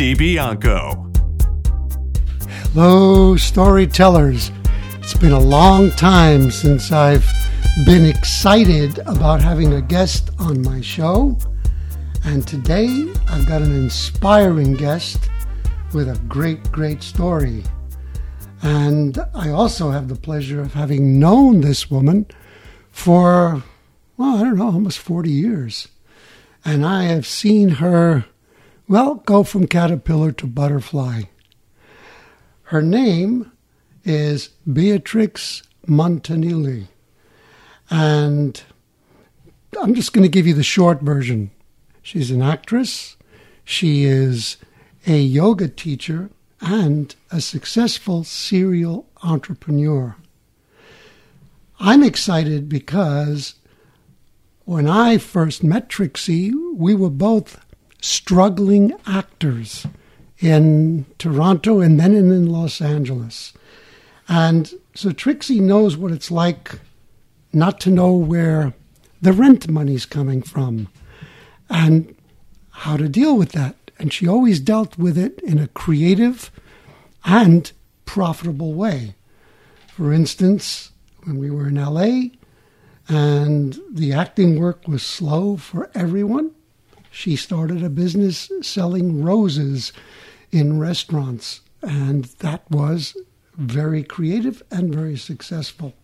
DiBianco. Hello, storytellers. It's been a long time since I've been excited about having a guest on my show. And today I've got an inspiring guest with a great, great story. And I also have the pleasure of having known this woman for, well, I don't know, almost 40 years. And I have seen her well, go from caterpillar to butterfly. Her name is Beatrix Montanelli. And I'm just going to give you the short version. She's an actress, she is a yoga teacher, and a successful serial entrepreneur. I'm excited because when I first met Trixie, we were both struggling actors in Toronto and then in Los Angeles. And so Trixie knows what it's like not to know where the rent money's coming from and how to deal with that. And she always dealt with it in a creative and profitable way. For instance, when we were in LA and the acting work was slow for everyone, she started a business selling roses in restaurants, and that was very creative and very successful.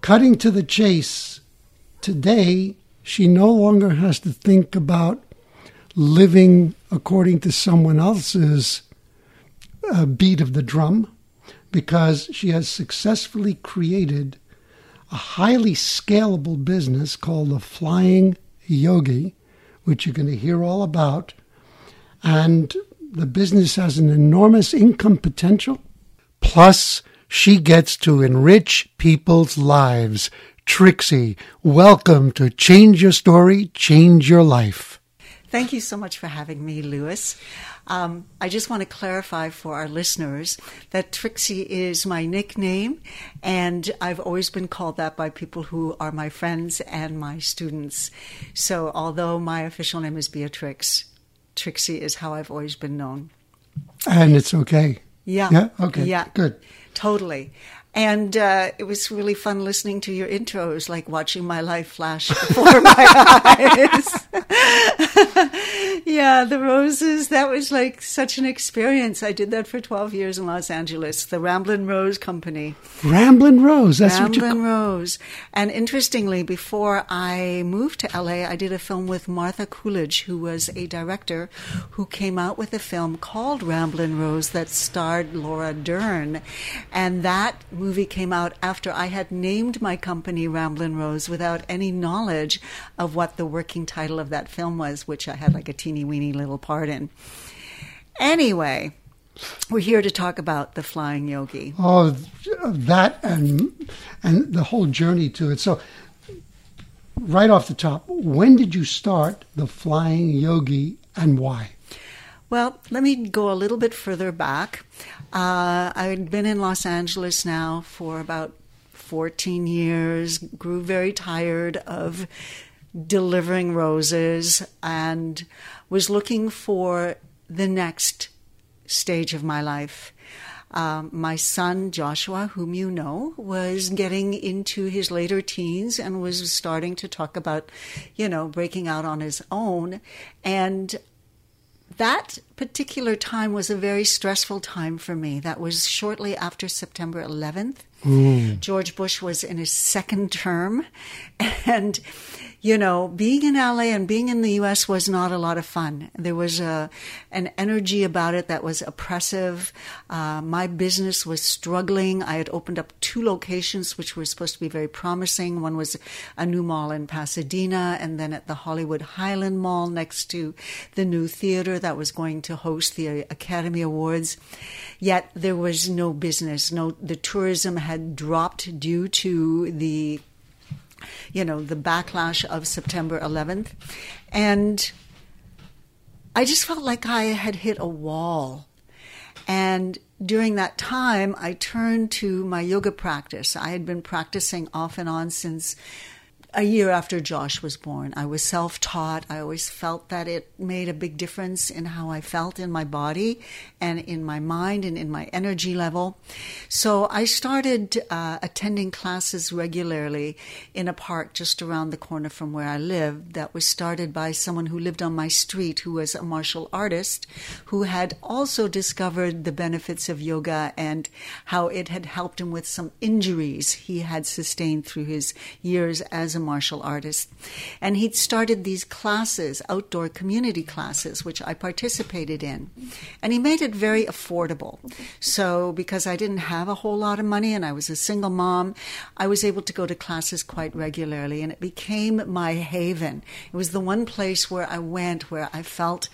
Cutting to the chase, today she no longer has to think about living according to someone else's uh, beat of the drum because she has successfully created a highly scalable business called the Flying Yogi which you're going to hear all about. And the business has an enormous income potential. Plus, she gets to enrich people's lives. Trixie, welcome to Change Your Story, Change Your Life. Thank you so much for having me, Lewis. Um, I just want to clarify for our listeners that Trixie is my nickname, and I've always been called that by people who are my friends and my students. So, although my official name is Beatrix, Trixie is how I've always been known. And it's okay. Yeah. Yeah. Okay. Yeah. Good. Totally. And uh, it was really fun listening to your intro. It was like watching my life flash before my eyes. yeah, the roses, that was like such an experience. I did that for 12 years in Los Angeles, the Ramblin' Rose Company. Ramblin' Rose, that's Ramblin' what you Rose. And interestingly, before I moved to LA, I did a film with Martha Coolidge, who was a director who came out with a film called Ramblin' Rose that starred Laura Dern. And that movie came out after I had named my company Ramblin' Rose without any knowledge of what the working title of that film was, which I had like a teeny weeny little part in. Anyway, we're here to talk about the flying yogi. Oh, that and and the whole journey to it. So, right off the top, when did you start the flying yogi and why? Well, let me go a little bit further back. Uh, I'd been in Los Angeles now for about 14 years, grew very tired of delivering roses, and was looking for the next stage of my life. Um, my son Joshua, whom you know, was getting into his later teens and was starting to talk about, you know, breaking out on his own. And that particular time was a very stressful time for me. That was shortly after September 11th. Mm. George Bush was in his second term. And, you know, being in LA and being in the US was not a lot of fun. There was a, an energy about it that was oppressive. Uh, my business was struggling. I had opened up two locations which were supposed to be very promising. One was a new mall in Pasadena, and then at the Hollywood Highland Mall next to the new theater that was going to host the Academy Awards. Yet there was no business. No, the tourism had dropped due to the you know, the backlash of September 11th. And I just felt like I had hit a wall. And during that time, I turned to my yoga practice. I had been practicing off and on since a year after Josh was born. I was self taught. I always felt that it made a big difference in how I felt in my body and in my mind and in my energy level. So I started uh, attending classes regularly in a park just around the corner from where I lived that was started by someone who lived on my street who was a martial artist who had also discovered the benefits of yoga and how it had helped him with some injuries he had sustained through his years as a a martial artist. And he'd started these classes, outdoor community classes, which I participated in. And he made it very affordable. So, because I didn't have a whole lot of money and I was a single mom, I was able to go to classes quite regularly. And it became my haven. It was the one place where I went where I felt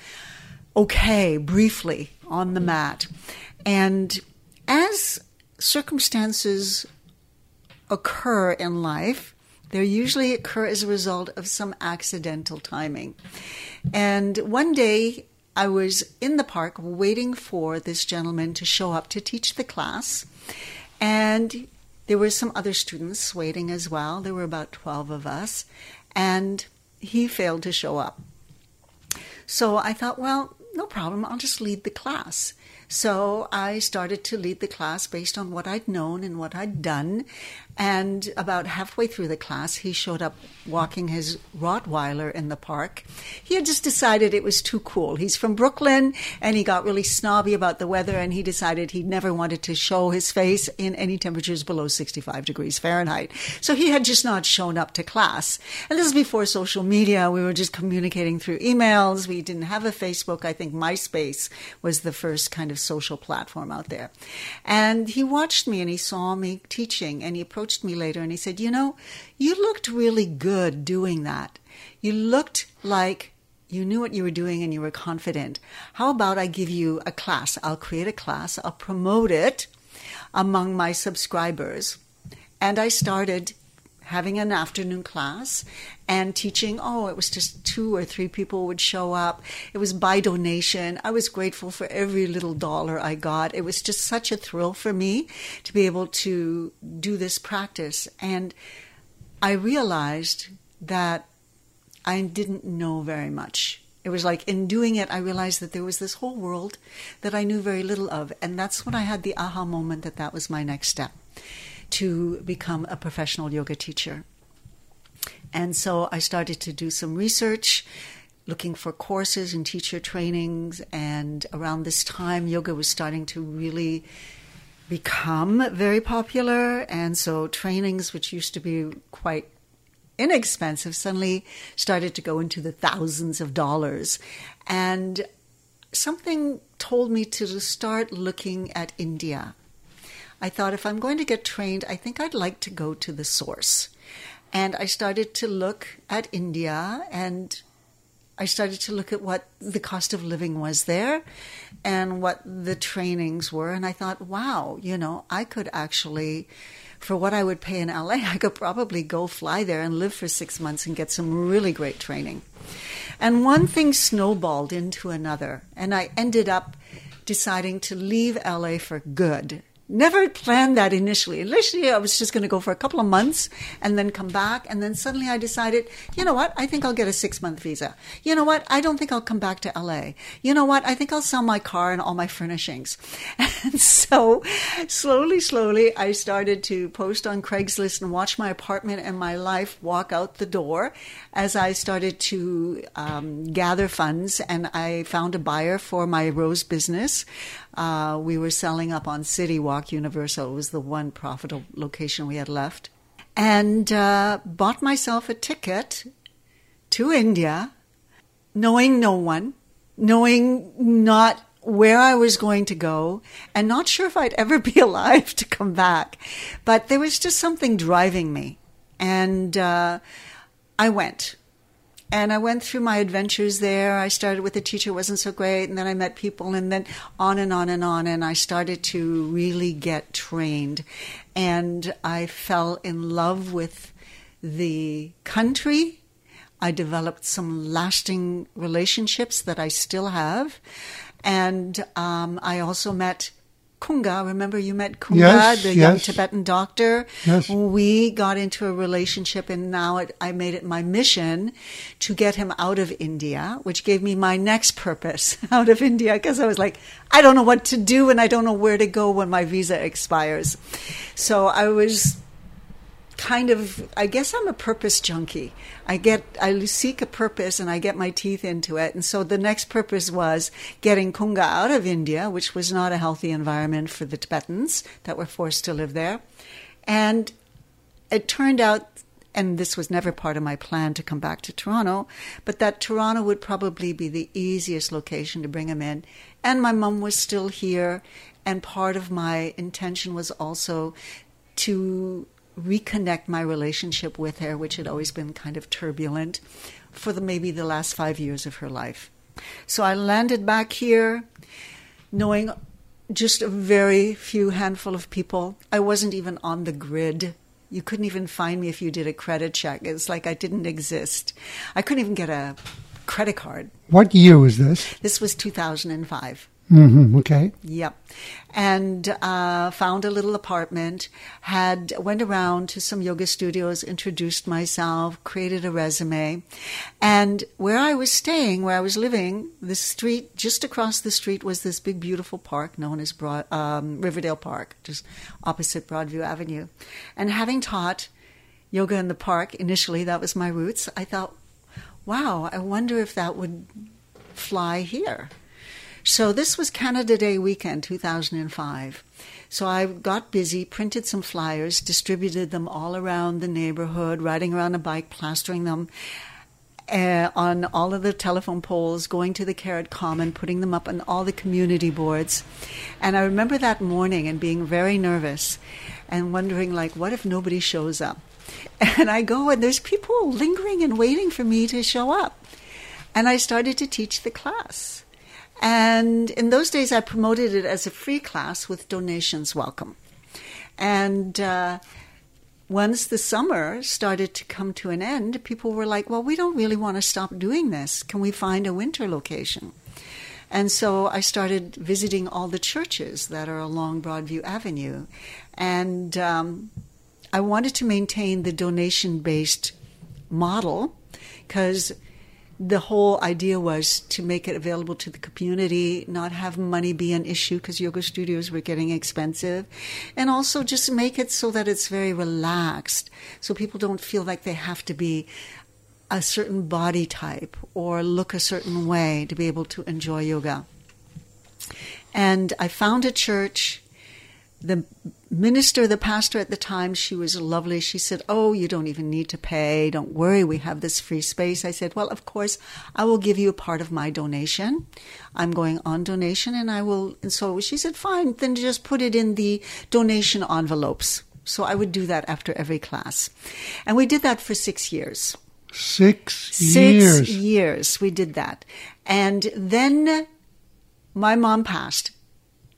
okay briefly on the mat. And as circumstances occur in life, they usually occur as a result of some accidental timing. And one day I was in the park waiting for this gentleman to show up to teach the class. And there were some other students waiting as well. There were about 12 of us. And he failed to show up. So I thought, well, no problem. I'll just lead the class. So I started to lead the class based on what I'd known and what I'd done. And about halfway through the class, he showed up walking his Rottweiler in the park. He had just decided it was too cool. He's from Brooklyn and he got really snobby about the weather and he decided he never wanted to show his face in any temperatures below 65 degrees Fahrenheit. So he had just not shown up to class. And this is before social media. We were just communicating through emails. We didn't have a Facebook. I think MySpace was the first kind of social platform out there. And he watched me and he saw me teaching and he approached approached me later and he said, You know, you looked really good doing that. You looked like you knew what you were doing and you were confident. How about I give you a class? I'll create a class, I'll promote it among my subscribers. And I started having an afternoon class and teaching. Oh, it was just two or three people would show up. It was by donation. I was grateful for every little dollar I got. It was just such a thrill for me to be able to do this practice. And I realized that I didn't know very much. It was like in doing it, I realized that there was this whole world that I knew very little of. And that's when I had the aha moment that that was my next step to become a professional yoga teacher. And so I started to do some research, looking for courses and teacher trainings. And around this time, yoga was starting to really become very popular. And so trainings, which used to be quite inexpensive, suddenly started to go into the thousands of dollars. And something told me to start looking at India I thought if I'm going to get trained, I think I'd like to go to the source. And I started to look at India and I started to look at what the cost of living was there and what the trainings were. And I thought, wow, you know, I could actually, for what I would pay in LA, I could probably go fly there and live for six months and get some really great training. And one thing snowballed into another. And I ended up deciding to leave LA for good Never planned that initially. Initially, I was just going to go for a couple of months and then come back. And then suddenly I decided, you know what? I think I'll get a six month visa. You know what? I don't think I'll come back to LA. You know what? I think I'll sell my car and all my furnishings. And so slowly, slowly, I started to post on Craigslist and watch my apartment and my life walk out the door as I started to um, gather funds. And I found a buyer for my rose business. Uh, we were selling up on City Walk Universal. It was the one profitable location we had left. And uh, bought myself a ticket to India, knowing no one, knowing not where I was going to go, and not sure if I'd ever be alive to come back. But there was just something driving me. And uh, I went. And I went through my adventures there. I started with a teacher, wasn't so great, and then I met people, and then on and on and on. And I started to really get trained. And I fell in love with the country. I developed some lasting relationships that I still have. And um, I also met Kunga. Remember, you met Kunga, Yes, the young. Tibetan doctor. Yes. We got into a relationship, and now it, I made it my mission to get him out of India, which gave me my next purpose out of India because I was like, I don't know what to do, and I don't know where to go when my visa expires. So I was kind of i guess i'm a purpose junkie. I get i seek a purpose and i get my teeth into it. And so the next purpose was getting kunga out of india which was not a healthy environment for the tibetans that were forced to live there. And it turned out and this was never part of my plan to come back to Toronto, but that Toronto would probably be the easiest location to bring him in. And my mom was still here, and part of my intention was also to reconnect my relationship with her, which had always been kind of turbulent for the maybe the last five years of her life. So I landed back here knowing just a very few handful of people. I wasn't even on the grid. You couldn't even find me if you did a credit check. It's like I didn't exist. I couldn't even get a credit card. What year was this? This was 2005. Hmm Okay. Yep. And uh, found a little apartment, had went around to some yoga studios, introduced myself, created a resume. And where I was staying, where I was living, the street, just across the street was this big, beautiful park known as Broad, um, Riverdale Park, just opposite Broadview Avenue. And having taught yoga in the park initially, that was my roots, I thought, wow, I wonder if that would fly here. So this was Canada Day weekend, 2005. So I got busy, printed some flyers, distributed them all around the neighborhood, riding around a bike, plastering them uh, on all of the telephone poles, going to the Carrot Common, putting them up on all the community boards. And I remember that morning and being very nervous and wondering, like, what if nobody shows up? And I go and there's people lingering and waiting for me to show up. And I started to teach the class. And in those days, I promoted it as a free class with donations welcome. And uh, once the summer started to come to an end, people were like, well, we don't really want to stop doing this. Can we find a winter location? And so I started visiting all the churches that are along Broadview Avenue. And um, I wanted to maintain the donation based model because the whole idea was to make it available to the community, not have money be an issue because yoga studios were getting expensive, and also just make it so that it's very relaxed, so people don't feel like they have to be a certain body type or look a certain way to be able to enjoy yoga. And I found a church. The minister, the pastor at the time, she was lovely. She said, Oh, you don't even need to pay. Don't worry, we have this free space. I said, Well, of course, I will give you a part of my donation. I'm going on donation, and I will. And so she said, Fine, then just put it in the donation envelopes. So I would do that after every class. And we did that for six years. Six, Six years. years we did that. And then my mom passed.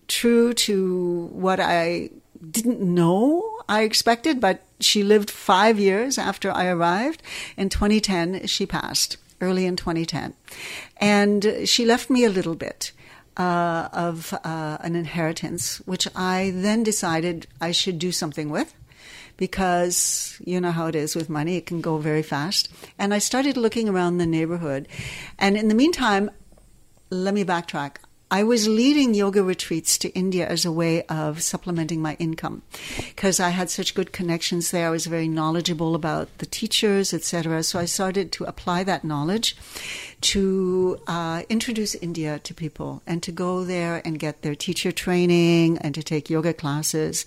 True to what I didn't know I expected, but she lived five years after I arrived. In 2010, she passed, early in 2010. And she left me a little bit. Uh, of uh, an inheritance, which I then decided I should do something with because you know how it is with money, it can go very fast. And I started looking around the neighborhood. And in the meantime, let me backtrack. I was leading yoga retreats to India as a way of supplementing my income because I had such good connections there. I was very knowledgeable about the teachers, etc. So I started to apply that knowledge to uh, introduce India to people and to go there and get their teacher training and to take yoga classes.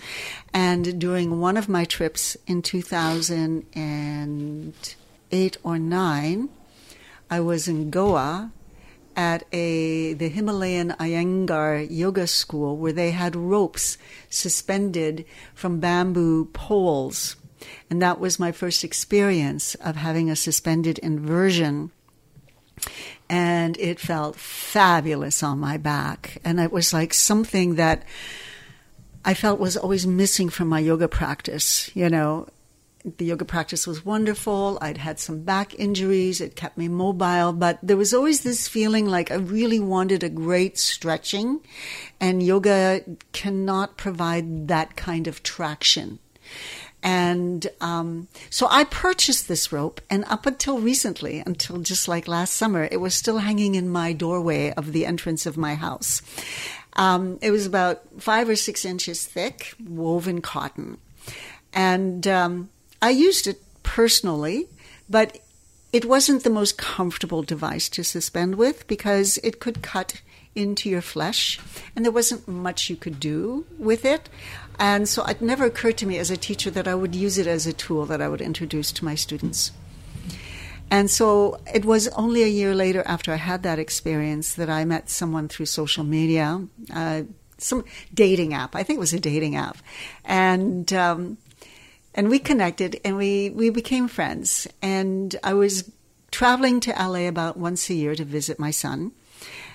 And during one of my trips in 2008 or 9, I was in Goa at a the Himalayan Iyengar yoga school where they had ropes suspended from bamboo poles. And that was my first experience of having a suspended inversion. And it felt fabulous on my back. And it was like something that I felt was always missing from my yoga practice, you know the yoga practice was wonderful. I'd had some back injuries. It kept me mobile, but there was always this feeling like I really wanted a great stretching and yoga cannot provide that kind of traction. And um, so I purchased this rope, and up until recently, until just like last summer, it was still hanging in my doorway of the entrance of my house. Um, it was about five or six inches thick, woven cotton. And um, I used it personally, but it wasn't the most comfortable device to suspend with because it could cut into your flesh and there wasn't much you could do with it. And so it never occurred to me as a teacher that I would use it as a tool that I would introduce to my students. And so it was only a year later after I had that experience that I met someone through social media, uh, some dating app. I think it was a dating app. And um, and we connected and we, we became friends. And I was traveling to LA about once a year to visit my son.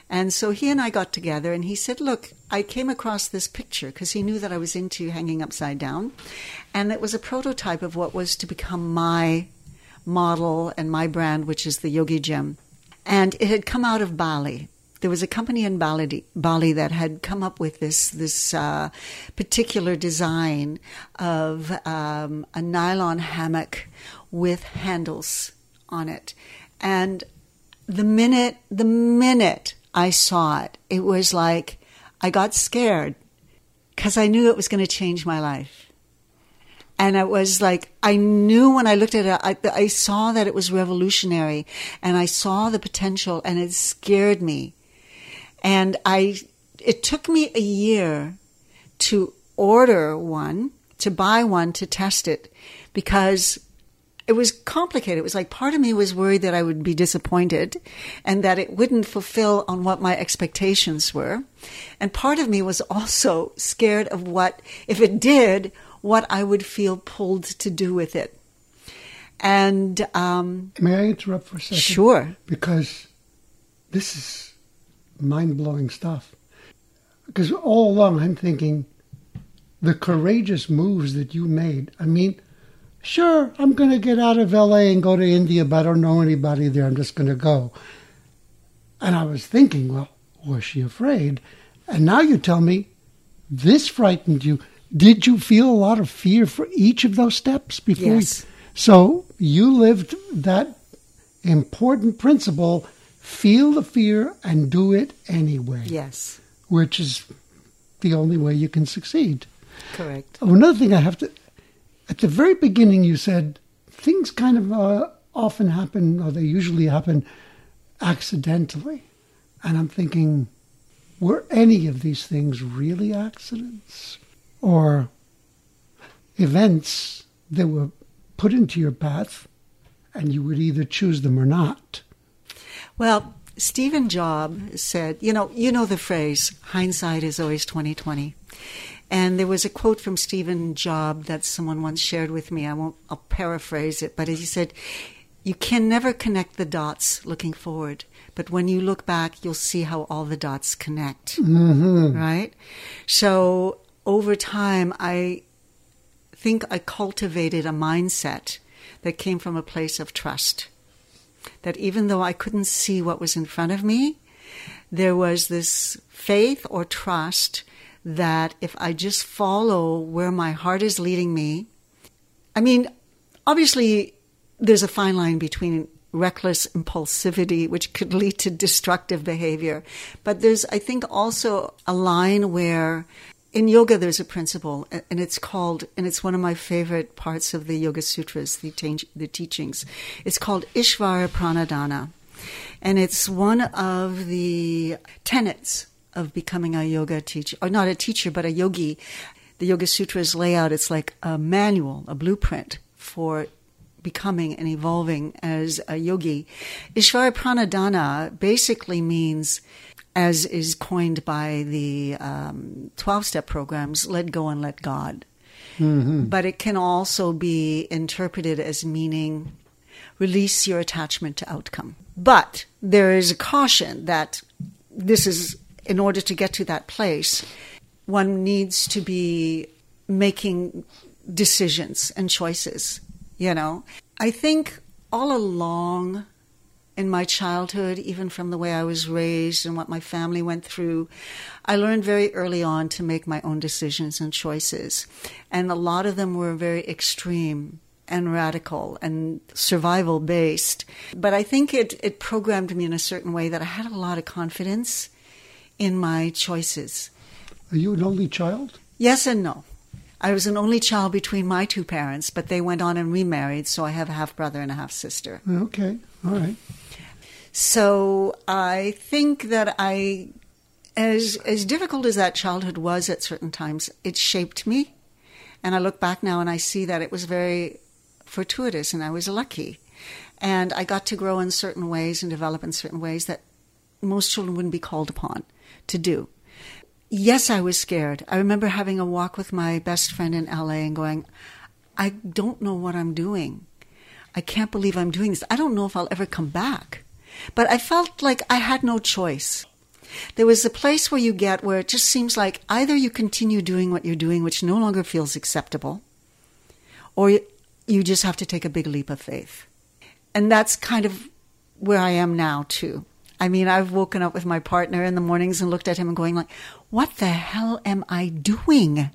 And so he and I got together and he said, Look, I came across this picture because he knew that I was into hanging upside down. And it was a prototype of what was to become my model and my brand, which is the Yogi Gym. And it had come out of Bali there was a company in Bali, Bali that had come up with this this uh, particular design of um, a nylon hammock with handles on it, and the minute the minute I saw it, it was like I got scared because I knew it was going to change my life. And it was like, I knew when I looked at it, I, I, saw that it was revolutionary and I saw the potential and it scared me. And I, it took me a year to order one, to buy one, to test it because it was complicated. It was like part of me was worried that I would be disappointed and that it wouldn't fulfill on what my expectations were. And part of me was also scared of what, if it did, what I would feel pulled to do with it. And um, may I interrupt for a second? Sure. Because this is mind blowing stuff. Because all along I'm thinking the courageous moves that you made. I mean, sure, I'm going to get out of LA and go to India, but I don't know anybody there. I'm just going to go. And I was thinking, well, was she afraid? And now you tell me this frightened you. Did you feel a lot of fear for each of those steps before? Yes. You, so you lived that important principle feel the fear and do it anyway. Yes. Which is the only way you can succeed. Correct. Oh, another thing I have to, at the very beginning, you said things kind of uh, often happen, or they usually happen accidentally. And I'm thinking, were any of these things really accidents? Or events that were put into your path and you would either choose them or not? Well, Stephen Job said, you know, you know the phrase, hindsight is always 2020. And there was a quote from Stephen Job that someone once shared with me. I won't, I'll paraphrase it, but he said, you can never connect the dots looking forward, but when you look back, you'll see how all the dots connect. Mm-hmm. Right? So over time, I think I cultivated a mindset that came from a place of trust that even though I couldn't see what was in front of me, there was this faith or trust that if I just follow where my heart is leading me, I mean, obviously, there's a fine line between reckless impulsivity, which could lead to destructive behavior. But there's, I think, also a line where in yoga there's a principle and it's called and it's one of my favorite parts of the yoga sutras the, the teachings. It's called ishvara pranidhana. And it's one of the tenets of becoming a yoga teacher or not a teacher but a yogi. The yoga sutras lay out it's like a manual a blueprint for becoming and evolving as a yogi. Ishvara pranidhana basically means, as is coined by the 12 um, step programs, let go and let God. Mm-hmm. But it can also be interpreted as meaning release your attachment to outcome. But there is a caution that this is, in order to get to that place, one needs to be making decisions and choices, you know. I think all along in my childhood, even from the way I was raised and what my family went through, I learned very early on to make my own decisions and choices. And a lot of them were very extreme and radical and survival based. But I think it, it programmed me in a certain way that I had a lot of confidence in my choices. Are you an only child? Yes and no. I was an only child between my two parents, but they went on and remarried, so I have a half brother and a half sister. Okay, all right. So I think that I, as as difficult as that childhood was at certain times, it shaped me, and I look back now and I see that it was very fortuitous, and I was lucky, and I got to grow in certain ways and develop in certain ways that most children wouldn't be called upon to do. Yes, I was scared. I remember having a walk with my best friend in LA and going, I don't know what I'm doing. I can't believe I'm doing this. I don't know if I'll ever come back. But I felt like I had no choice. There was a place where you get where it just seems like either you continue doing what you're doing, which no longer feels acceptable, or you just have to take a big leap of faith. And that's kind of where I am now, too. I mean, I've woken up with my partner in the mornings and looked at him and going like, what the hell am I doing?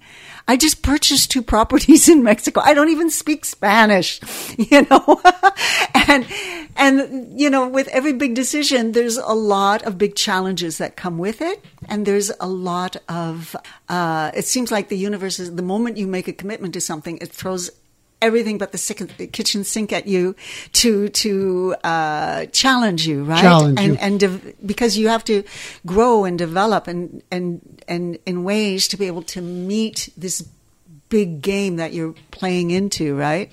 I just purchased two properties in Mexico. I don't even speak Spanish, you know? and, and, you know, with every big decision, there's a lot of big challenges that come with it. And there's a lot of, uh, it seems like the universe is, the moment you make a commitment to something, it throws everything but the kitchen sink at you to to uh, challenge you, right? Challenge and you. and de- because you have to grow and develop and and and in ways to be able to meet this big game that you're playing into, right?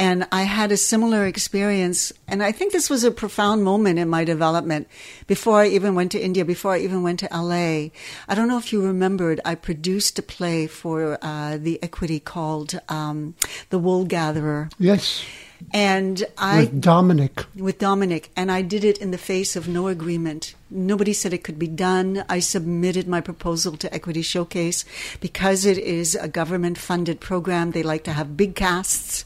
And I had a similar experience. And I think this was a profound moment in my development before I even went to India, before I even went to LA. I don't know if you remembered, I produced a play for uh, the Equity called um, The Wool Gatherer. Yes and I with Dominic with Dominic, and I did it in the face of no agreement. Nobody said it could be done. I submitted my proposal to Equity Showcase because it is a government-funded program. They like to have big casts.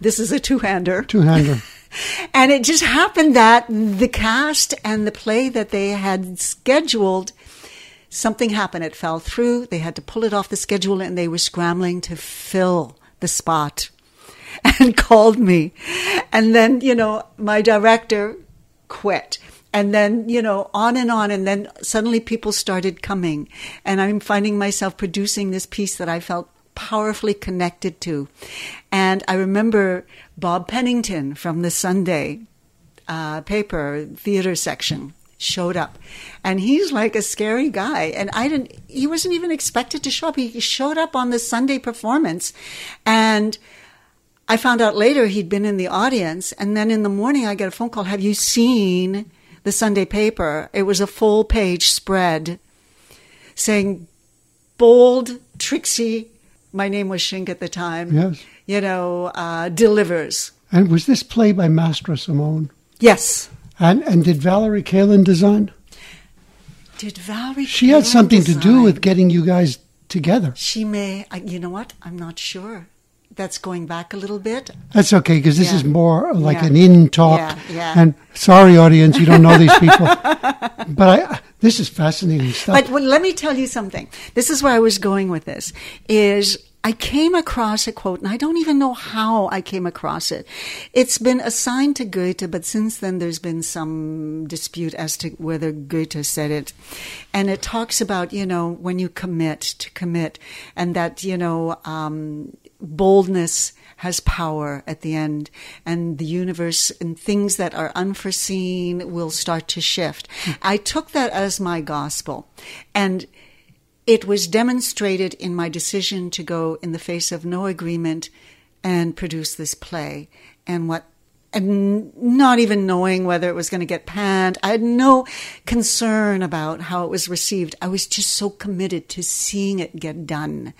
This is a two-hander. Two-hander. and it just happened that the cast and the play that they had scheduled something happened. It fell through. They had to pull it off the schedule and they were scrambling to fill the spot. and called me. And then, you know, my director quit. And then, you know, on and on. And then suddenly people started coming. And I'm finding myself producing this piece that I felt powerfully connected to. And I remember Bob Pennington from the Sunday uh, paper theater section showed up and he's like a scary guy and i didn't he wasn't even expected to show up he showed up on the sunday performance and I found out later he'd been in the audience, and then in the morning I get a phone call. Have you seen the Sunday paper? It was a full page spread saying, bold, Trixie, my name was Shink at the time, yes. you know, uh, delivers. And was this play by Mastrosimone? Yes. And, and did Valerie Kalin design? Did Valerie She had something design? to do with getting you guys together. She may, you know what? I'm not sure that's going back a little bit. That's okay because this Yeah. is more like Yeah. an in talk. Yeah, yeah. And sorry, audience, you don't know these people, but I, this is fascinating stuff. But well, let me tell you something. This is where I was going with this. Is I came across a quote, and I don't even know how I came across it. It's been assigned to Goethe, but since then there's been some dispute as to whether Goethe said it. And it talks about, you know, when you commit to commit, and that, you know, um, boldness has power at the end, and the universe and things that are unforeseen will start to shift. I took that as my gospel. And it was demonstrated in my decision to go in the face of no agreement and produce this play. And what and not even knowing whether it was going to get panned. I had no concern about how it was received. I was just so committed to seeing it get done.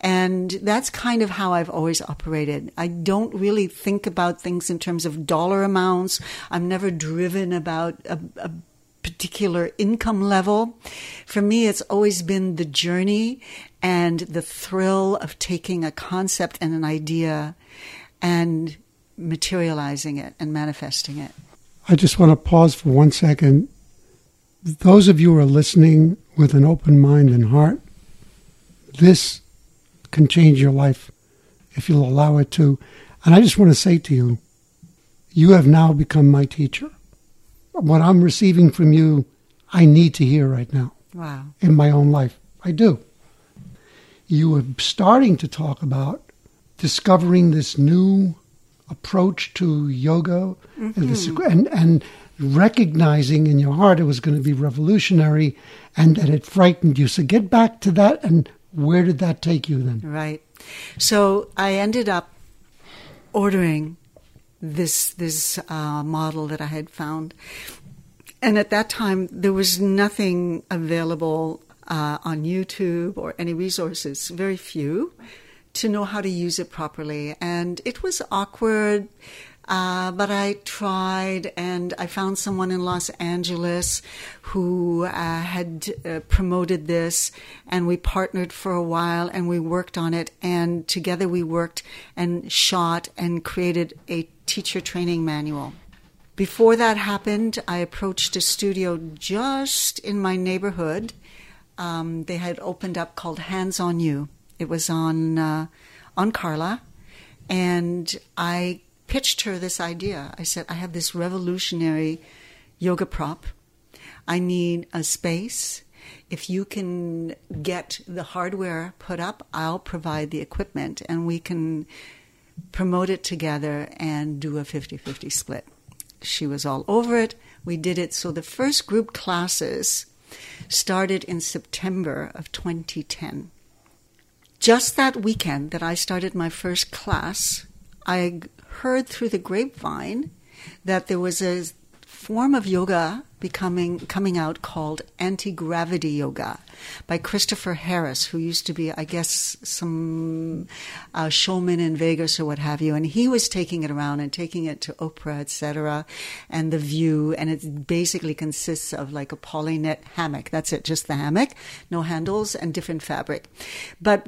And that's kind of how I've always operated. I don't really think about things in terms of dollar amounts. I'm never driven about a, a particular income level. For me, it's always been the journey and the thrill of taking a concept and an idea and materializing it and manifesting it. I just want to pause for one second. Those of you who are listening with an open mind and heart, this can change your life if you'll allow it to. And I just want to say to you, you have now become my teacher. What I'm receiving from you, I need to hear right now. Wow. In my own life. I do. You are starting to talk about discovering this new approach to yoga mm-hmm. and, this, and, and recognizing in your heart it was going to be revolutionary and that it frightened you. So get back to that and where did that take you then? Right. So I ended up ordering this this uh, model that I had found, and at that time there was nothing available uh, on YouTube or any resources, very few to know how to use it properly. And it was awkward. Uh, but I tried, and I found someone in Los Angeles who uh, had uh, promoted this, and we partnered for a while, and we worked on it, and together we worked and shot and created a teacher training manual. Before that happened, I approached a studio just in my neighborhood. Um, they had opened up called Hands on You it was on uh, on Carlaw, and I pitched her this idea. I said, I have this revolutionary yoga prop. I need a space. If you can get the hardware put up, I'll provide the equipment and we can promote it together and do a 50 50 split. She was all over it. We did it. So the first group classes started in September of 2010 just that weekend that I started my first class, I heard through the grapevine that there was a form of yoga becoming coming out called anti-gravity yoga by Christopher Harris, who used to be, I guess, some uh, showman in Vegas or what have you, and he was taking it around and taking it to Oprah, etc., and The View, and it basically consists of like a poly knit hammock. That's it, just the hammock, no handles and different fabric, but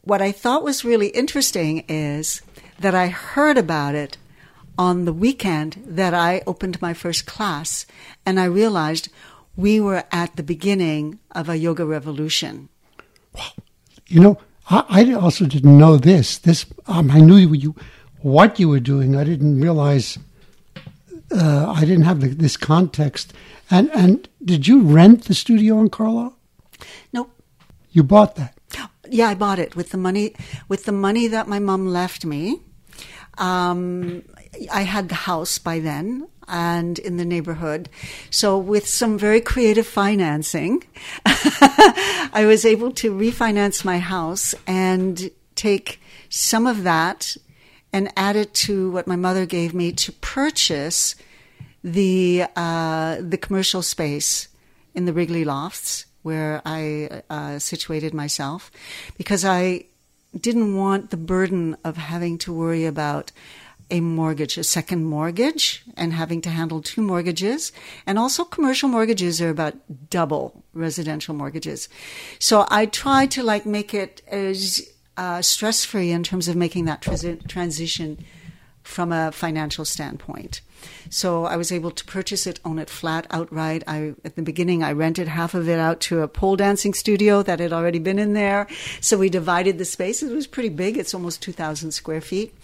what I thought was really interesting is that I heard about it on the weekend that I opened my first class, and I realized we were at the beginning of a yoga revolution. Wow. You know, I, I also didn't know this. This um, I knew you, what you were doing. I didn't realize. Uh, I didn't have the, this context. And and did you rent the studio in Carlisle? Nope. You bought that. Yeah, I bought it with the money with the money that my mom left me. Um, I had the house by then and in the neighborhood. So with some very creative financing, I was able to refinance my house and take some of that and add it to what my mother gave me to purchase the uh, the commercial space in the Wrigley Lofts where I uh, situated myself because I didn't want the burden of having to worry about a mortgage, a second mortgage, and having to handle two mortgages. And also, commercial mortgages are about double residential mortgages. So I tried to like make it as uh, stress free in terms of making that transition from a financial standpoint. So I was able to purchase it, own it flat outright. I, at the beginning, I rented half of it out to a pole dancing studio that had already been in there. So we divided the space. It was pretty big. It's almost 2,000 square feet.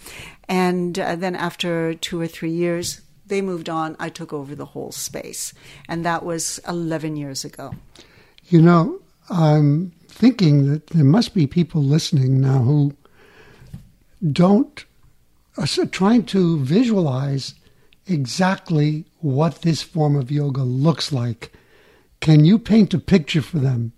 And uh, then after two or three years, they moved on. I took over the whole space. And that was 11 years ago. You know, I'm thinking that there must be people listening now who don't trying to visualize exactly what this form of yoga looks like. Can you paint a picture for them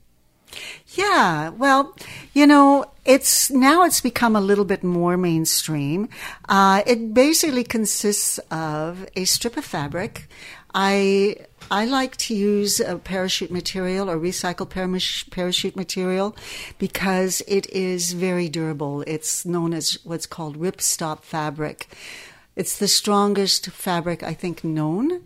Yeah, well, you know, it's now it's become a little bit more mainstream. Uh, it basically consists of a strip of fabric. I I like to use a parachute material or recycled parachute material because it is very durable. It's known as what's called ripstop fabric. It's the strongest fabric I think known.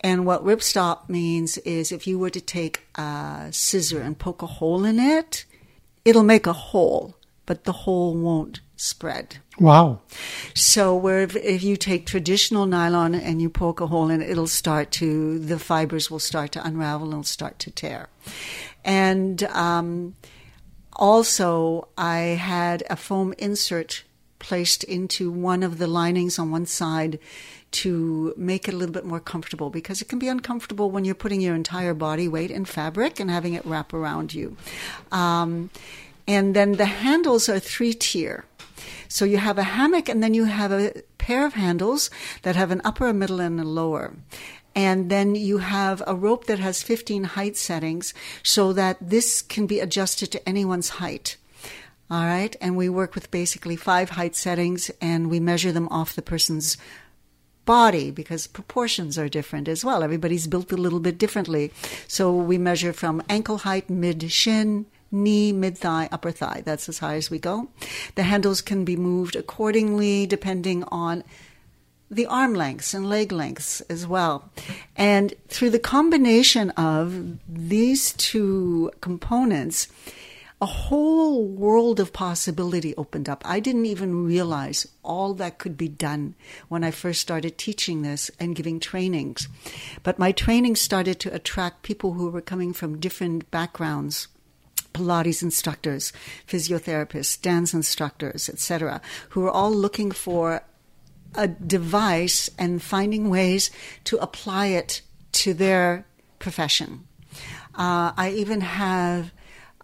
And what ripstop means is if you were to take a scissor and poke a hole in it, it'll make a hole, but the hole won't spread. Wow. So where if, if, you take traditional nylon and you poke a hole in it, it'll start to, the fibers will start to unravel and it'll start to tear. And um, also, I had a foam insert placed into one of the linings on one side to make it a little bit more comfortable because it can be uncomfortable when you're putting your entire body weight in fabric and having it wrap around you. Um, and then the handles are three tier. So you have a hammock and then you have a pair of handles that have an upper, a middle, and a lower. And then you have a rope that has 15 height settings so that this can be adjusted to anyone's height. All right. And we work with basically five height settings and we measure them off the person's body because proportions are different as well. Everybody's built a little bit differently. So we measure from ankle height, mid shin, knee, mid thigh, upper thigh. That's as high as we go. The handles can be moved accordingly depending on the arm lengths and leg lengths as well. And through the combination of these two components, a whole world of possibility opened up. I didn't even realize all that could be done when I first started teaching this and giving trainings. But my training started to attract people who were coming from different backgrounds. Pilates instructors, physiotherapists, dance instructors, etc., who are all looking for a device and finding ways to apply it to their profession. Uh, I even have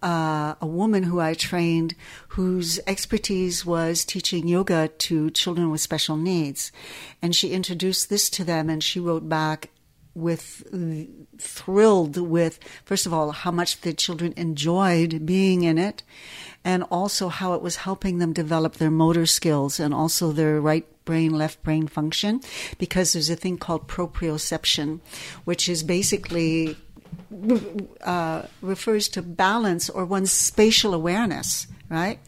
uh, a woman who I trained whose expertise was teaching yoga to children with special needs. And she introduced this to them and she wrote back with thrilled with first of all how much the children enjoyed being in it and also how it was helping them develop their motor skills and also their right brain left brain function because there's a thing called proprioception which is basically uh, refers to balance or one's spatial awareness, right?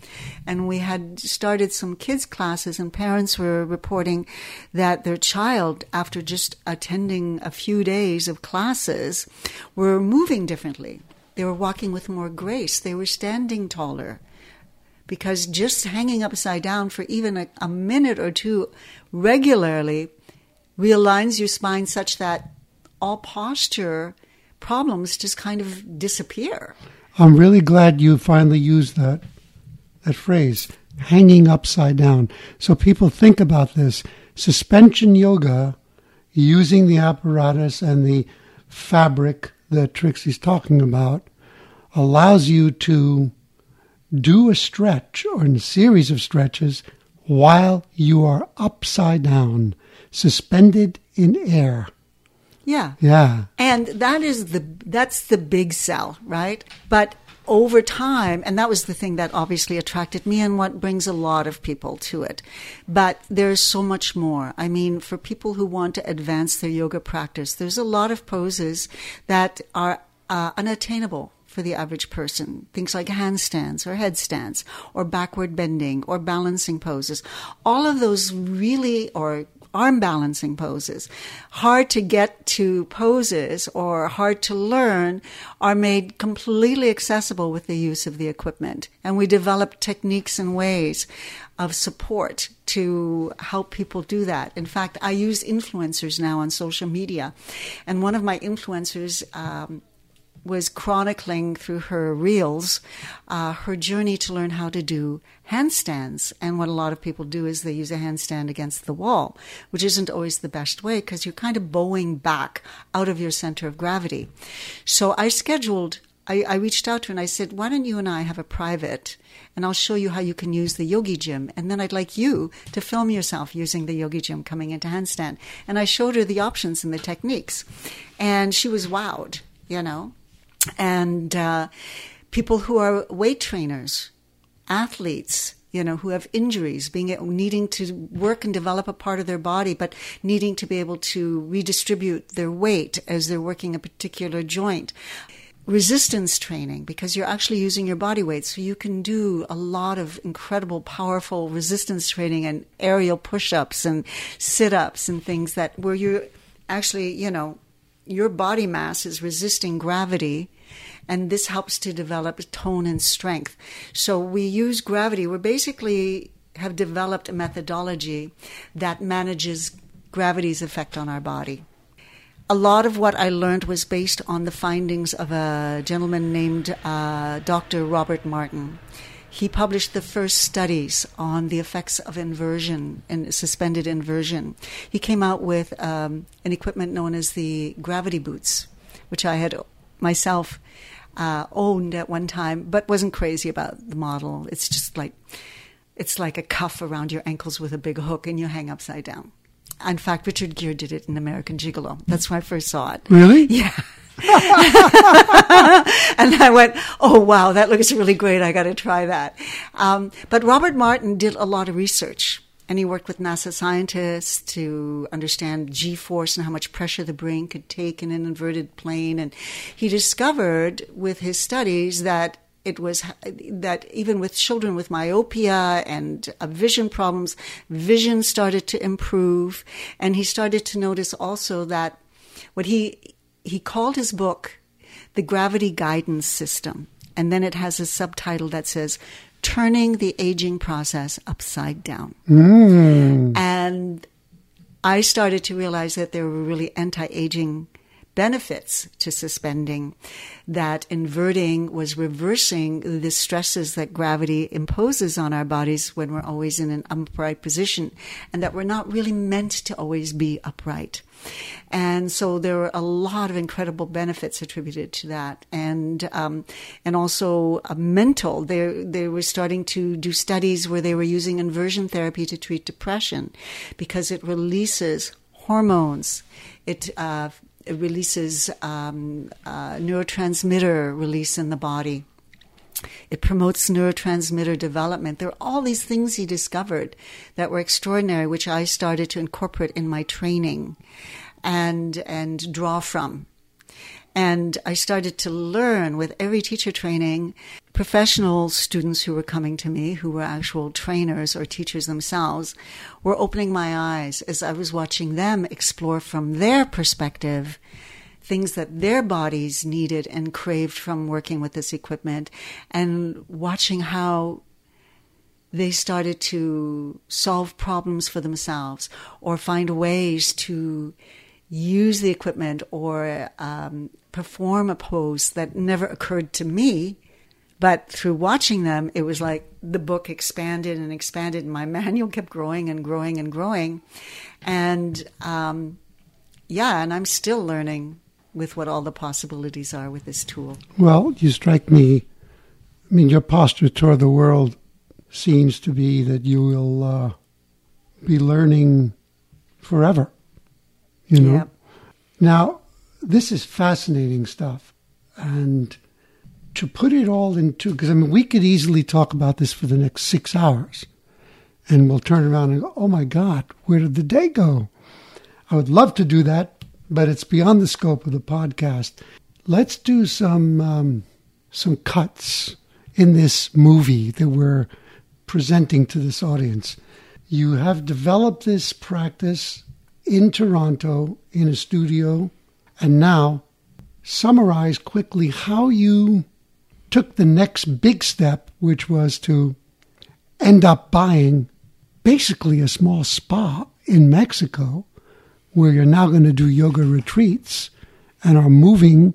And we had started some kids' classes, and parents were reporting that their child, after just attending a few days of classes, were moving differently. They were walking with more grace, they were standing taller. Because just hanging upside down for even a, a minute or two regularly realigns your spine such that all posture problems just kind of disappear. I'm really glad you finally used that that phrase, hanging upside down. So people think about this. Suspension yoga, using the apparatus and the fabric that Trixie's talking about, allows you to do a stretch or a series of stretches while you are upside down, suspended in air. Yeah. Yeah. And that is the that's the big sell, right? But over time, and that was the thing that obviously attracted me and what brings a lot of people to it. But there's so much more. I mean, for people who want to advance their yoga practice, there's a lot of poses that are uh, unattainable for the average person. Things like handstands or headstands or backward bending or balancing poses. All of those really, or arm balancing poses. Hard to get to poses or hard to learn are made completely accessible with the use of the equipment. And we develop techniques and ways of support to help people do that. In fact, I use influencers now on social media. And one of my influencers, um, was chronicling through her reels uh, her journey to learn how to do handstands. And what a lot of people do is they use a handstand against the wall, which isn't always the best way because you're kind of bowing back out of your center of gravity. So I scheduled. I, I reached out to her and I said, Why don't you and I have a private and I'll show you how you can use the yogi gym. And then I'd like you to film yourself using the yogi gym coming into handstand. And I showed her the options and the techniques. And she was wowed, you know. And uh, people who are weight trainers, athletes, you know, who have injuries, being needing to work and develop a part of their body, but needing to be able to redistribute their weight as they're working a particular joint. Resistance training, because you're actually using your body weight, so you can do a lot of incredible, powerful resistance training and aerial push-ups and sit-ups and things that where you're actually, you know, your body mass is resisting gravity and this helps to develop tone and strength. So we use gravity. We basically have developed a methodology that manages gravity's effect on our body. A lot of what I learned was based on the findings of a gentleman named uh, Dr. Robert Martin. He published the first studies on the effects of inversion and suspended inversion. He came out with um, an equipment known as the gravity boots, which I had myself uh, owned at one time, but wasn't crazy about the model. It's just like it's like a cuff around your ankles with a big hook, and you hang upside down. In fact, Richard Gere did it in American Gigolo. That's when I first saw it. Really? Yeah. and I went, oh wow, that looks really great. I got to try that. Um, but Robert Martin did a lot of research and he worked with NASA scientists to understand G force and how much pressure the brain could take in an inverted plane. And he discovered with his studies that it was that even with children with myopia and uh, vision problems, vision started to improve. And he started to notice also that what he he called his book the gravity guidance system and then it has a subtitle that says turning the aging process upside down. Mm. And I started to realize that there were really anti aging benefits to suspending, that inverting was reversing the stresses that gravity imposes on our bodies when we're always in an upright position, and that we're not really meant to always be upright. And so there were a lot of incredible benefits attributed to that, and um, and also uh, mental. They they were starting to do studies where they were using inversion therapy to treat depression, because it releases hormones. It uh, releases um, uh, neurotransmitter release in the body. It promotes neurotransmitter development. There are all these things he discovered that were extraordinary, which I started to incorporate in my training and and draw from. And I started to learn with every teacher training, professional students who were coming to me, who were actual trainers or teachers themselves, were opening my eyes as I was watching them explore from their perspective things that their bodies needed and craved from working with this equipment and watching how they started to solve problems for themselves or find ways to use the equipment or um, perform a pose that never occurred to me. But through watching them, it was like the book expanded and expanded, and my manual kept growing and growing and growing. And um, yeah, and I'm still learning with what all the possibilities are with this tool. Well, you strike me. I mean, your posture toward the world seems to be that you will uh, be learning forever. You know. Yep. Now, this is fascinating stuff, and to put it all into because I mean, we could easily talk about this for the next six hours, and we'll turn around and go, "Oh my God, where did the day go?" I would love to do that, but it's beyond the scope of the podcast. Let's do some um, some cuts in this movie that we're presenting to this audience. You have developed this practice in Toronto in a studio, and now summarize quickly how you took the next big step, which was to end up buying basically a small spa in Mexico where you're now going to do yoga retreats and are moving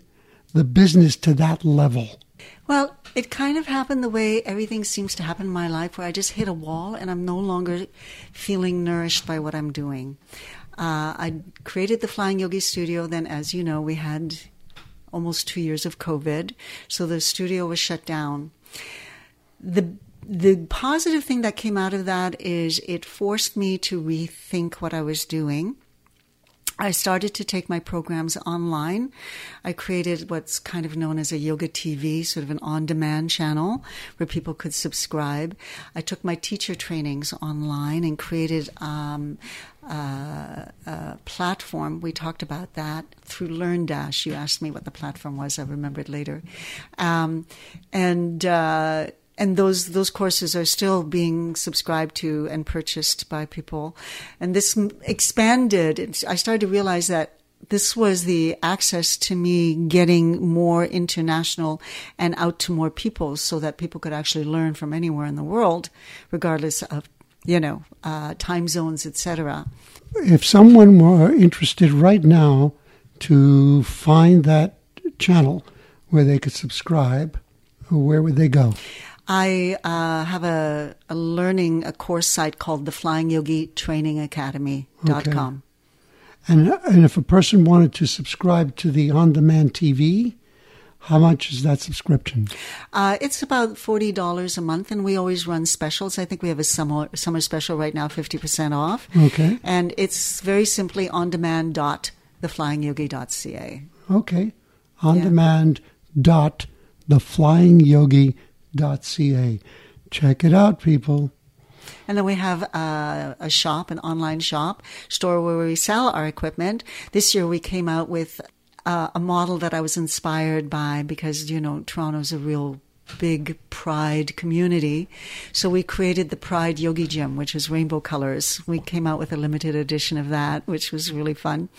the business to that level? Well, it kind of happened the way everything seems to happen in my life, where I just hit a wall and I'm no longer feeling nourished by what I'm doing. Uh, I created the Flying Yogi Studio. Then, as you know, we had almost two years of COVID, so the studio was shut down. The the positive thing that came out of that is it forced me to rethink what I was doing I started to take my programs online. I created what's kind of known as a yoga TV, sort of an on demand channel where people could subscribe. I took my teacher trainings online and created um, uh, a platform. We talked about that through LearnDash. You asked me what the platform was, I remembered later. Um, and uh, and those those courses are still being subscribed to and purchased by people. And this expanded. I started to realize that this was the access to me getting more international and out to more people, so that people could actually learn from anywhere in the world, regardless of you know uh, time zones, etc. If someone were interested right now to find that channel where they could subscribe, where would they go? I uh, have a, a, learning, a course site called the Flying Yogi Training Academy.com. Okay. And, and if a person wanted to subscribe to the on demand TV, how much is that subscription? Uh, it's about forty dollars a month, and we always run specials. I think we have a summer summer special right now, fifty percent off. Okay. And it's very simply on demand dot theflyingyogi.ca. Okay. On yeah. demand dot theflyingyogi.ca ca. Check it out, people. And then we have uh, a shop, an online shop, store where we sell our equipment. This year we came out with uh, a model that I was inspired by because, you know, Toronto's a real big pride community. So we created the Pride Yogi Gym, which is rainbow colors. We came out with a limited edition of that, which was really fun.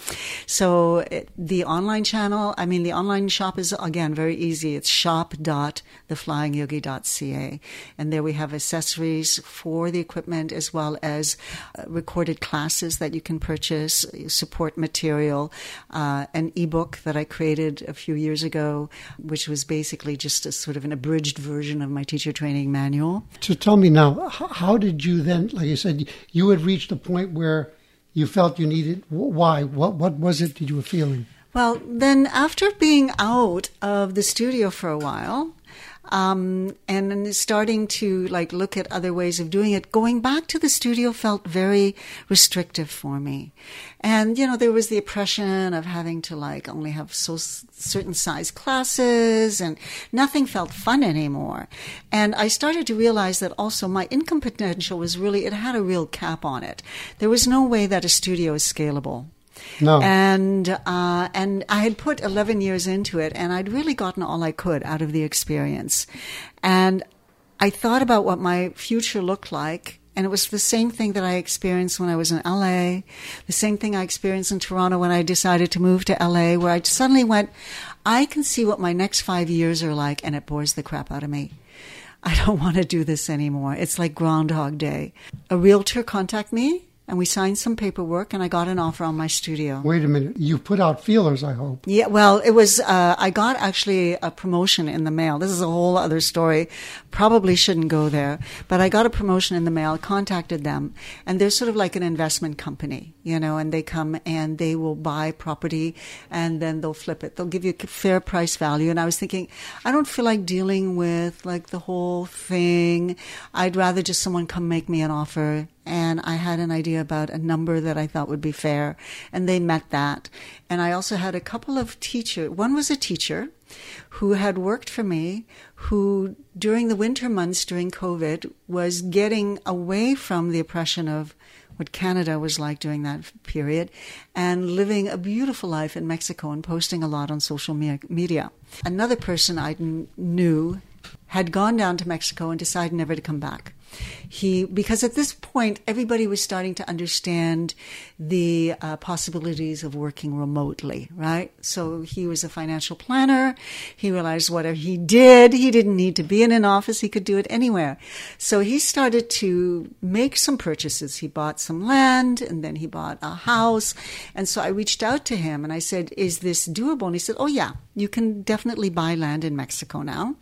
So it, the online channel, I mean, the online shop is again very easy. It's shop.theflyingyogi.ca. And there we have accessories for the equipment as well as uh, recorded classes that you can purchase, support material, uh, an ebook that I created a few years ago, which was basically just a sort of an abridged abridged version of my teacher training manual. So tell me now, how did you then, like you said, you had reached a point where you felt you needed, why? What, what was it that you were feeling? Well, then after being out of the studio for a while, um, and starting to like look at other ways of doing it. Going back to the studio felt very restrictive for me, and you know there was the oppression of having to like only have so certain size classes, and nothing felt fun anymore. And I started to realize that also my income potential was really it had a real cap on it. There was no way that a studio is scalable. No. And uh, and I had put 11 years into it, and I'd really gotten all I could out of the experience. And I thought about what my future looked like. And it was the same thing that I experienced when I was in LA, the same thing I experienced in Toronto when I decided to move to LA, where I suddenly went, I can see what my next five years are like, and it bores the crap out of me. I don't want to do this anymore. It's like Groundhog Day. A realtor contacted me and we signed some paperwork and I got an offer on my studio. Wait a minute. You put out feelers, I hope. Yeah, well, it was, uh, I got actually a promotion in the mail. This is a whole other story. Probably shouldn't go there, but I got a promotion in the mail, contacted them, and they're sort of like an investment company, you know, and they come and they will buy property and then they'll flip it. They'll give you a fair price value. And I was thinking, I don't feel like dealing with like the whole thing. I'd rather just someone come make me an offer and I had an idea about a number that I thought would be fair, and they met that. And I also had a couple of teachers. One was a teacher who had worked for me, who during the winter months during COVID was getting away from the oppression of what Canada was like during that period and living a beautiful life in Mexico and posting a lot on social media. Another person I knew had gone down to Mexico and decided never to come back he because at this point everybody was starting to understand the uh, possibilities of working remotely right? So he was a financial planner. He realized whatever he did. He didn't need to be in an office. He could do it anywhere. So he started to make some purchases. He bought some land and then he bought a house. And so i reached out to him and i said is this doable? And he said oh yeah you can definitely buy land in mexico now.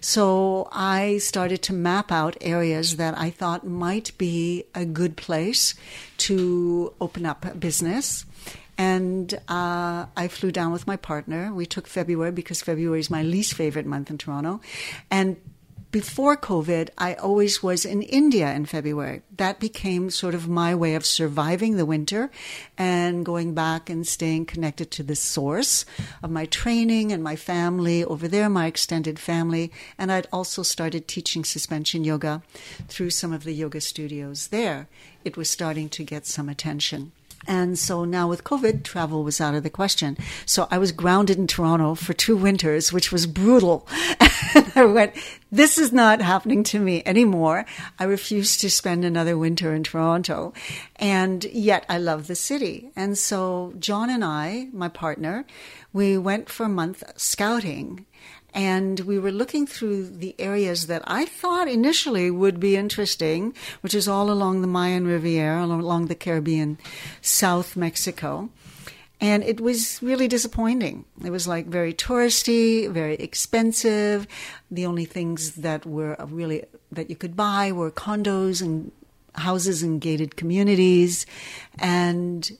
So i started to map out areas that I thought might be a good place to open up a business. And uh, I flew down with my partner. We took February because February is my least favorite month in Toronto. And before COVID, I always was in India in February. That became sort of my way of surviving the winter and going back and staying connected to the source of my training and my family over there, my extended family. And I'd also started teaching suspension yoga through some of the yoga studios there. It was starting to get some attention. And so now with COVID, travel was out of the question. So I was grounded in Toronto for two winters, which was brutal. and I went, this is not happening to me anymore. I refuse to spend another winter in Toronto. And yet I love the city. And so John and I, my partner, we went for a month scouting and we were looking through the areas that I thought initially would be interesting, which is all along the Mayan Riviera, along the Caribbean, South Mexico. And it was really disappointing. It was like very touristy, very expensive. The only things that were really that you could buy were condos and houses in gated communities. And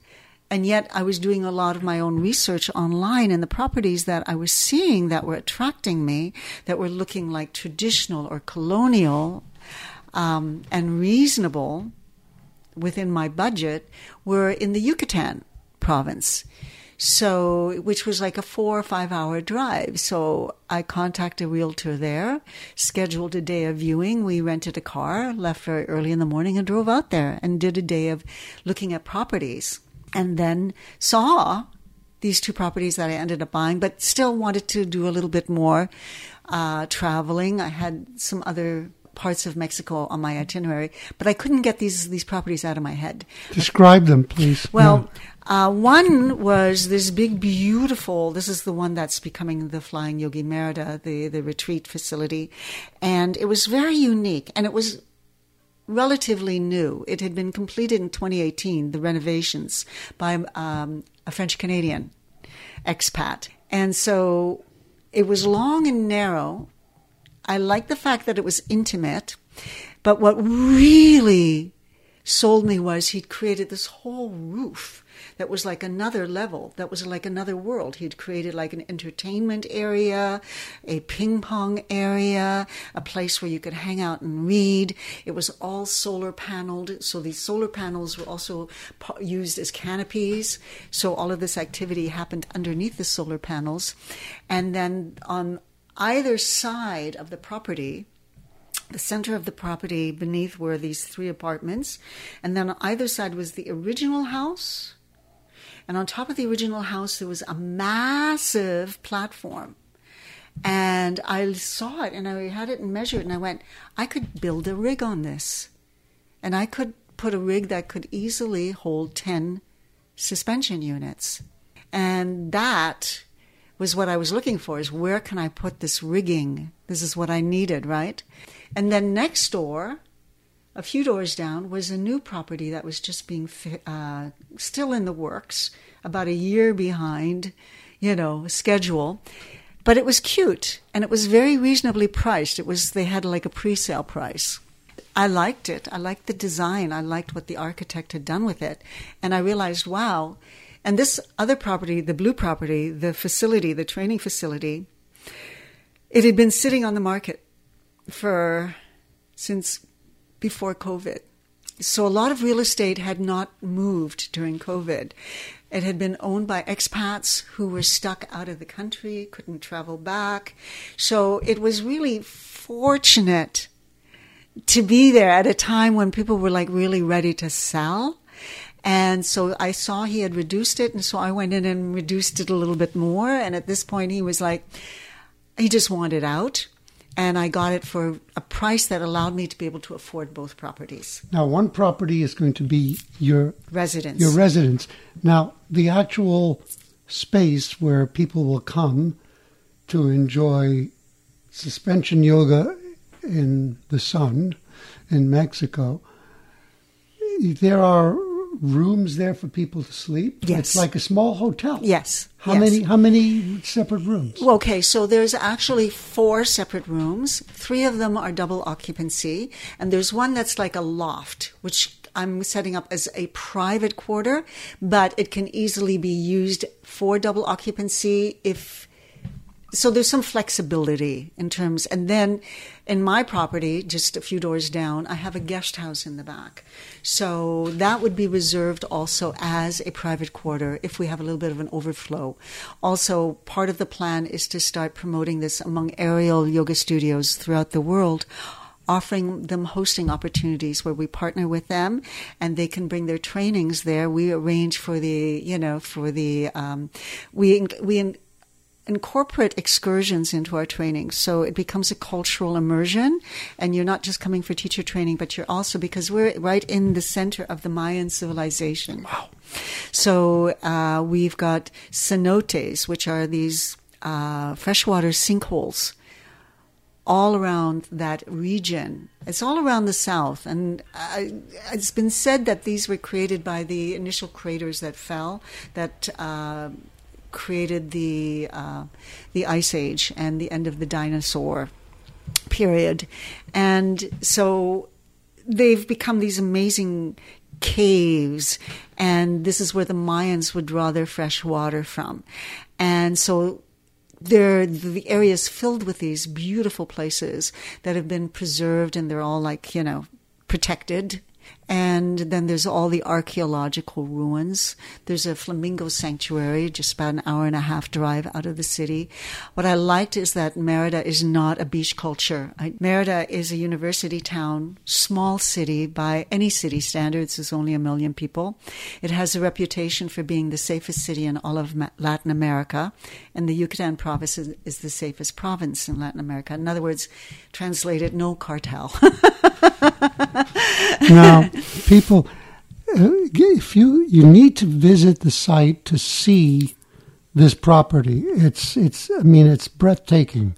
and yet I was doing a lot of my own research online and the properties that I was seeing that were attracting me, that were looking like traditional or colonial um, and reasonable within my budget, were in the Yucatan province. So, which was like a four or five hour drive. So I contacted a realtor there, scheduled a day of viewing. We rented a car, left very early in the morning and drove out there and did a day of looking at properties and then saw these two properties that I ended up buying, but still wanted to do a little bit more uh, traveling. I had some other parts of Mexico on my itinerary, but I couldn't get these these properties out of my head. Describe them, please. Well, yeah. uh, one was this big, beautiful. This is the one that's becoming the Flying Yogi Merida, the the retreat facility, and it was very unique, and it was relatively new. It had been completed in 2018, the renovations by um, a French Canadian expat. And so it was long and narrow. I liked the fact that it was intimate, but what really sold me was he'd created this whole roof that was like another level, that was like another world. He'd created like an entertainment area, a ping pong area, a place where you could hang out and read. It was all solar paneled, so these solar panels were also used as canopies. So all of this activity happened underneath the solar panels. And then on either side of the property, the center of the property beneath were these three apartments, and then on either side was the original house, and on top of the original house, there was a massive platform. And I saw it and I had it and measured, it and I went, I could build a rig on this. And I could put a rig that could easily hold 10 suspension units. And that was what I was looking for is where can I put this rigging? This is what I needed, right? And then next door, a few doors down was a new property that was just being uh, still in the works, about a year behind, you know, schedule. But it was cute and it was very reasonably priced. It was they had like a pre-sale price. I liked it. I liked the design. I liked what the architect had done with it. And I realized, wow. And this other property, the blue property, the facility, the training facility, it had been sitting on the market for since before COVID. So a lot of real estate had not moved during COVID. It had been owned by expats who were stuck out of the country, couldn't travel back. So it was really fortunate to be there at a time when people were like really ready to sell. And so I saw he had reduced it. And so I went in and reduced it a little bit more. And at this point, he was like, he just wanted out and I got it for a price that allowed me to be able to afford both properties. Now, one property is going to be your residence. Your residence. Now, the actual space where people will come to enjoy suspension yoga in the sun in Mexico. There are rooms there for people to sleep? Yes. It's like a small hotel. Yes. How yes. many how many separate rooms? Okay, so there's actually four separate rooms. Three of them are double occupancy, and there's one that's like a loft, which I'm setting up as a private quarter, but it can easily be used for double occupancy if so there's some flexibility in terms, and then in my property, just a few doors down, I have a guest house in the back. So that would be reserved also as a private quarter if we have a little bit of an overflow. Also, part of the plan is to start promoting this among aerial yoga studios throughout the world offering them hosting opportunities where we partner with them and they can bring their trainings there. We arrange for the, you know, for the, um, we, we, incorporate excursions into our training. So it becomes a cultural immersion, and you're not just coming for teacher training, but you're also, because we're right in the center of the Mayan civilization. Wow. So uh, we've got cenotes, which are these uh, freshwater sinkholes all around that region. It's all around the south, and uh, it's been said that these were created by the initial craters that fell that uh, created the uh, the ice age and the end of the dinosaur period, and so they've become these amazing caves, and this is where the Mayans would draw their fresh water from, and so there the area is filled with these beautiful places that have been preserved and they're all like you know protected and then there's all the archaeological ruins. There's a flamingo sanctuary just about an hour and a half drive out of the city. What I liked is that Merida is not a beach culture. I, Merida is a university town, small city by any city standards. There's only a million people. It has a reputation for being the safest city in all of Latin America, and the Yucatan province is, is the safest province in Latin America. In other words, translated, no cartel. now, people, uh, if you you need to visit the site to see this property, it's it's I mean it's breathtaking,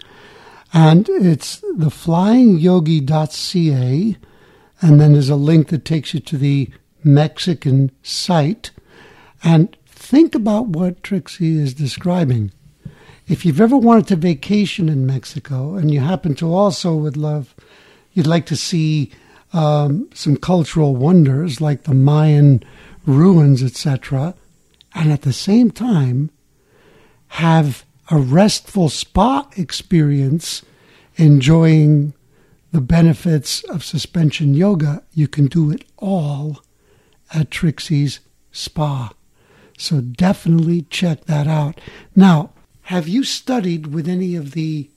and it's the flyingyogi.ca, and then there's a link that takes you to the Mexican site, and think about what Trixie is describing. If you've ever wanted to vacation in Mexico and you happen to also would love, you'd like to see um, some cultural wonders like the Mayan ruins, etc., and at the same time have a restful spa experience enjoying the benefits of suspension yoga, you can do it all at Trixie's Spa. So definitely check that out. Now, have you studied with any of the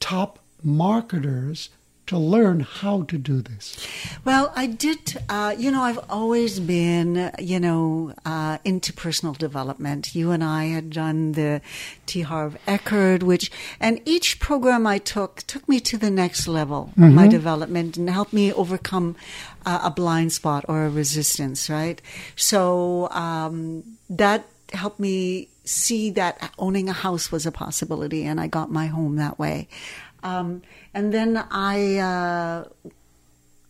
top marketers to learn how to do this? Well, I did. Uh, you know, I've always been, you know, uh, into personal development. You and I had done the T. Harv Eker, which, and each program I took took me to the next level mm-hmm. my development and helped me overcome uh, a blind spot or a resistance. Right. So um, that helped me see that owning a house was a possibility, and I got my home that way. Um, and then I, uh,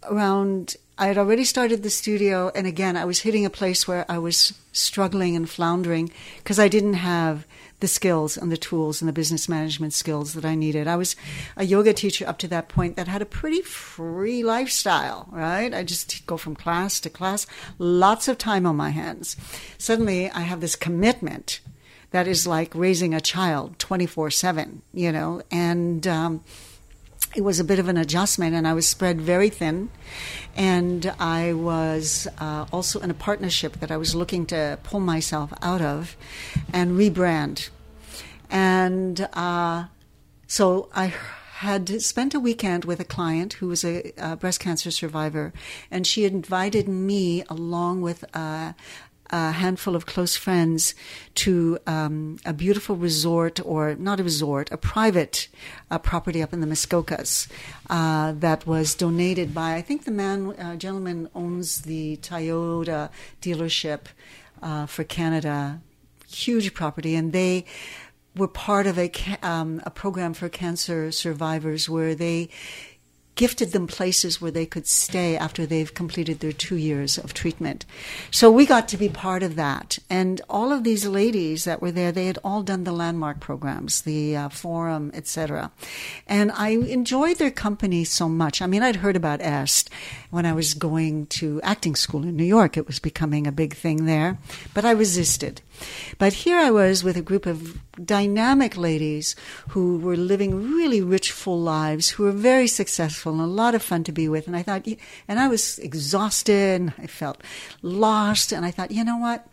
around, I had already started the studio, and again, I was hitting a place where I was struggling and floundering because I didn't have the skills and the tools and the business management skills that I needed. I was a yoga teacher up to that point that had a pretty free lifestyle, right? I just go from class to class, lots of time on my hands. Suddenly, I have this commitment that is like raising a child 24 7, you know, and um, it was a bit of an adjustment, and I was spread very thin. And I was uh, also in a partnership that I was looking to pull myself out of and rebrand. And uh, so I had spent a weekend with a client who was a, a, breast cancer survivor, and she invited me along with uh, a handful of close friends to um, a beautiful resort, or not a resort, a private uh, property up in the Muskokas uh, that was donated by, I think the man, uh, gentleman owns the Toyota dealership uh, for Canada. Huge property, and they were part of a, um, a program for cancer survivors where they gifted them places where they could stay after they've completed their two years of treatment. So we got to be part of that. And all of these ladies that were there, they had all done the landmark programs, the uh, forum, etc. And I enjoyed their company so much. I mean, I'd heard about EST when I was going to acting school in New York. It was becoming a big thing there, but I resisted. But here I was with a group of dynamic ladies who were living really rich, full lives, who were very successful and a lot of fun to be with. And I thought, and I was exhausted and I felt lost. And I thought, you know what?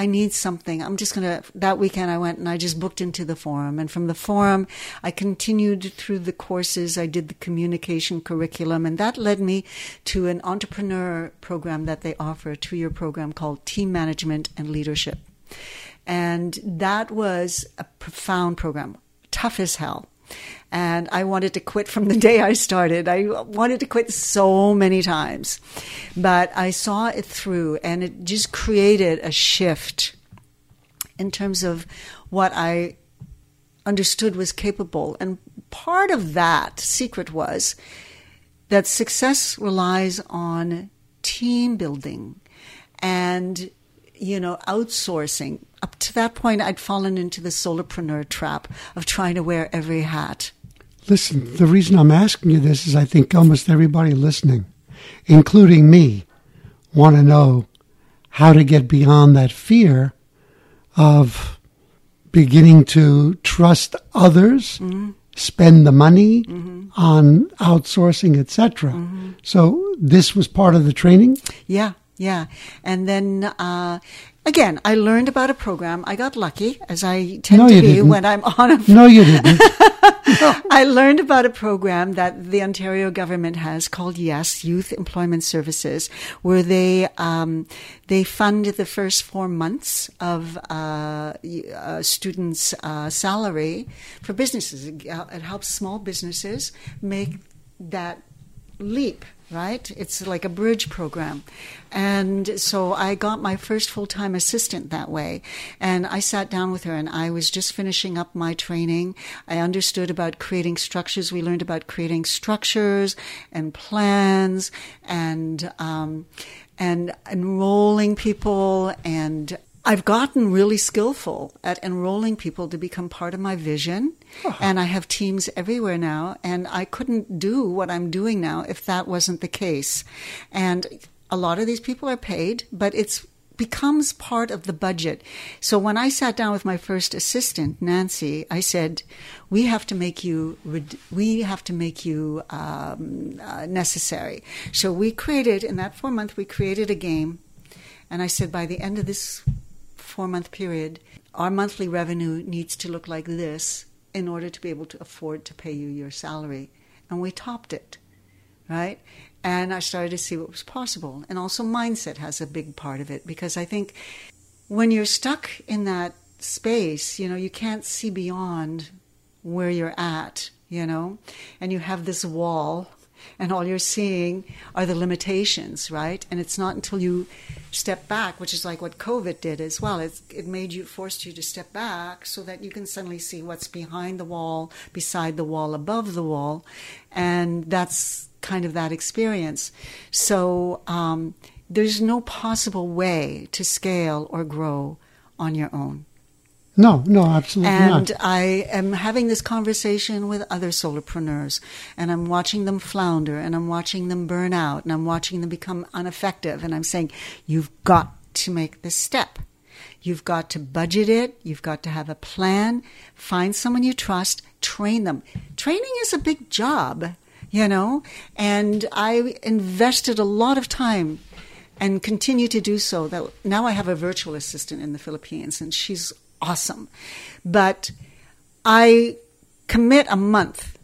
I need something. I'm just going to, that weekend I went and I just booked into the forum. And from the forum, I continued through the courses. I did the communication curriculum and that led me to an entrepreneur program that they offer, a two year program called Team Management and Leadership. And that was a profound program, tough as hell. And I wanted to quit from the day I started. I wanted to quit so many times, but I saw it through and it just created a shift in terms of what I understood was capable. And part of that secret was that success relies on team building and you know, outsourcing. Up to that point, I'd fallen into the solopreneur trap of trying to wear every hat. Listen, the reason I'm asking you this is I think almost everybody listening, including me, want to know how to get beyond that fear of beginning to trust others, mm-hmm. spend the money mm-hmm. on outsourcing, etc. Mm-hmm. So this was part of the training. Yeah, yeah. And then uh, again, I learned about a program. I got lucky, as I tend no, to be didn't. when I'm on a. No, you didn't. no. I learned about a program that the Ontario government has called Yes Youth Employment Services, where they um, they fund the first four months of uh, a student's uh, salary for businesses. It helps small businesses make that leap right? It's like a bridge program. And so I got my first full time assistant that way. And I sat down with her and I was just finishing up my training. I understood about creating structures. We learned about creating structures and plans and, um, and enrolling people and I've gotten really skillful at enrolling people to become part of my vision. Oh. And I have teams everywhere now. And I couldn't do what I'm doing now if that wasn't the case. And a lot of these people are paid, but it's becomes part of the budget. So when I sat down with my first assistant, Nancy, I said, "We have to make you. We have to make you um, uh, necessary." So we created in that four month. We created a game, and I said, by the end of this four month period, our monthly revenue needs to look like this in order to be able to afford to pay you your salary. And we topped it, right? And I started to see what was possible. And also, mindset has a big part of it because I think when you're stuck in that space, you know, you can't see beyond where you're at, you know, and you have this wall and all you're seeing are the limitations, right? And it's not until you step back, which is like what COVID did as well. It's, it made you, forced you to step back so that you can suddenly see what's behind the wall, beside the wall, above the wall. And that's kind of that experience. So, um, there's no possible way to scale or grow on your own. No, no, absolutely not. and not. I am having this conversation with other solopreneurs, and I'm watching them flounder, and I'm watching them burn out, and I'm watching them become ineffective. And I'm saying, you've got to make this step. You've got to budget it. You've got to have a plan. Find someone you trust. Train them. Training is a big job, you know. And I invested a lot of time and continue to do so. That now I have a virtual assistant in the Philippines, and she's awesome. But I commit a month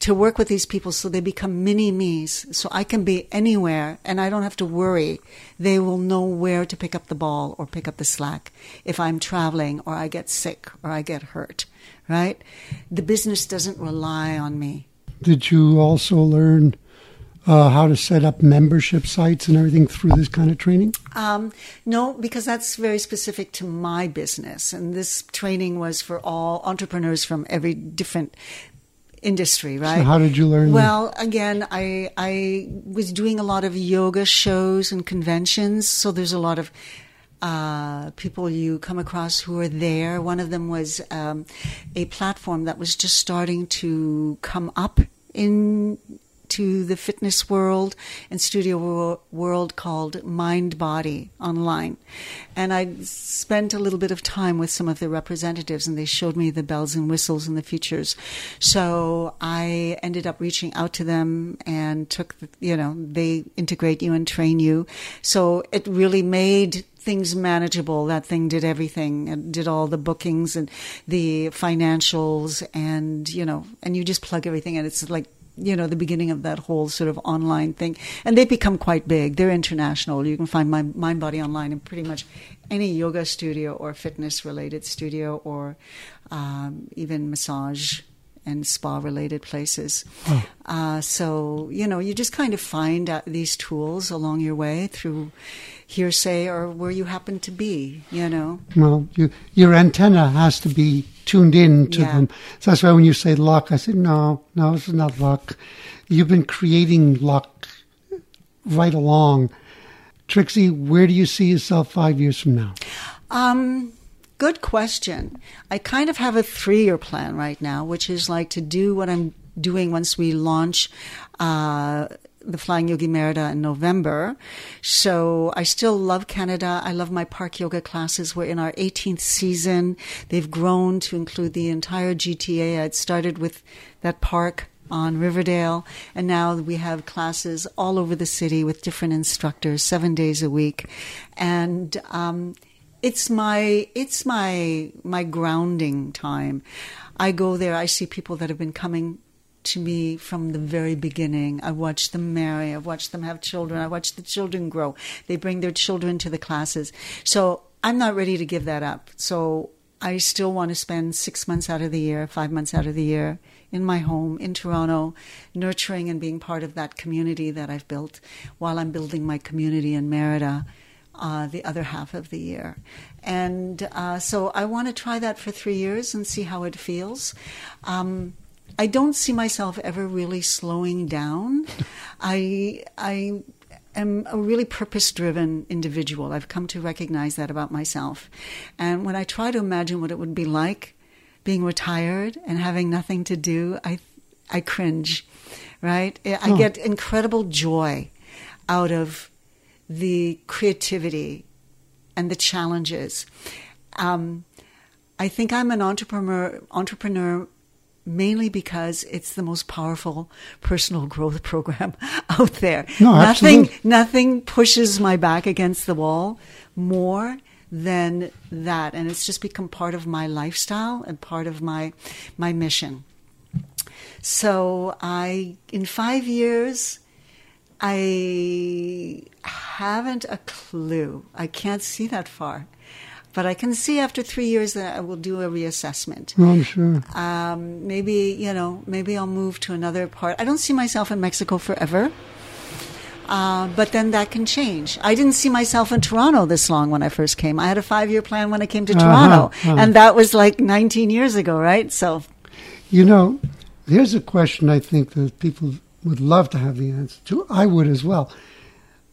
to work with these people so they become mini me's so I can be anywhere and I don't have to worry. They will know where to pick up the ball or pick up the slack if I'm traveling or I get sick or I get hurt, right? The business doesn't rely on me. Did you also learn uh, how to set up membership sites and everything through this kind of training? Um, no, because that's very specific to my business. And this training was for all entrepreneurs from every different industry, right? So how did you learn? Well, again, I I was doing a lot of yoga shows and conventions, so there's a lot of uh, people you come across who are there. One of them was um, a platform that was just starting to come up in to the fitness world and studio world called Mind Body online. And I spent a little bit of time with some of the representatives and they showed me the bells and whistles and the features. So I ended up reaching out to them and took, you know, they integrate you and train you. So it really made things manageable. That thing did everything and did all the bookings and the financials and, you know, and you just plug everything in. It's like, you know, the beginning of that whole sort of online thing. And they've become quite big. They're international. You can find my Mind Body online in pretty much any yoga studio or fitness related studio or um, even massage and spa related places. Oh. Uh, so, you know, you just kind of find these tools along your way through hearsay or where you happen to be, you know. Well, you, your antenna has to be tuned in to yeah. them. So that's why when you say luck, I said, no, no, this is not luck. You've been creating luck right along. Trixie, where do you see yourself five years from now? Um, good question. I kind of have a three year plan right now, which is like to do what I'm doing once we launch uh, the Flying Yogi Merida in November. So I still love Canada. I love my park yoga classes. We're in our 18th season. They've grown to include the entire GTA. I'd started with that park on Riverdale, and now we have classes all over the city with different instructors, seven days a week, and um, it's my it's my my grounding time. I go there. I see people that have been coming to me from the very beginning. I watched them marry. I watched them have children. I watched the children grow. They bring their children to the classes. So I'm not ready to give that up. So I still want to spend six months out of the year, five months out of the year in my home in Toronto, nurturing and being part of that community that I've built while I'm building my community in Merida. Uh, the other half of the year. And uh, so I want to try that for three years and see how it feels. Um, I don't see myself ever really slowing down. I I am a really purpose driven individual. I've come to recognize that about myself. And when I try to imagine what it would be like being retired and having nothing to do, I I cringe. Right? I get incredible joy out of the creativity and the challenges. Um, I think I'm an entrepreneur entrepreneur mainly because it's the most powerful personal growth program out there. No, nothing, absolutely. nothing pushes my back against the wall more than that, and it's just become part of my lifestyle and part of my my mission. So I, in five years, I haven't a clue. I can't see that far. But I can see after three years that I will do a reassessment. Oh, I'm sure. Um, maybe, you know, maybe I'll move to another part. I don't see myself in Mexico forever. Uh, but then that can change. I didn't see myself in Toronto this long when I first came. I had a five year plan when I came to uh-huh, Toronto, uh-huh. and that was like 19 years ago, right? So, you know, here's a question I think that people would love to have the answer to. I would as well.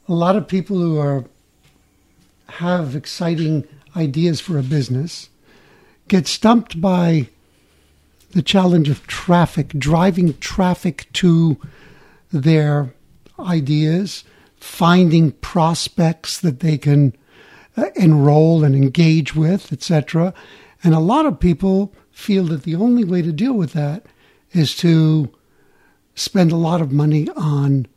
A lot of people who are have exciting ideas for a business, get stumped by the challenge of traffic, driving traffic to their ideas, finding prospects that they can uh, enroll and engage with, etc. And a lot of people feel that the only way to deal with that is to spend a lot of money on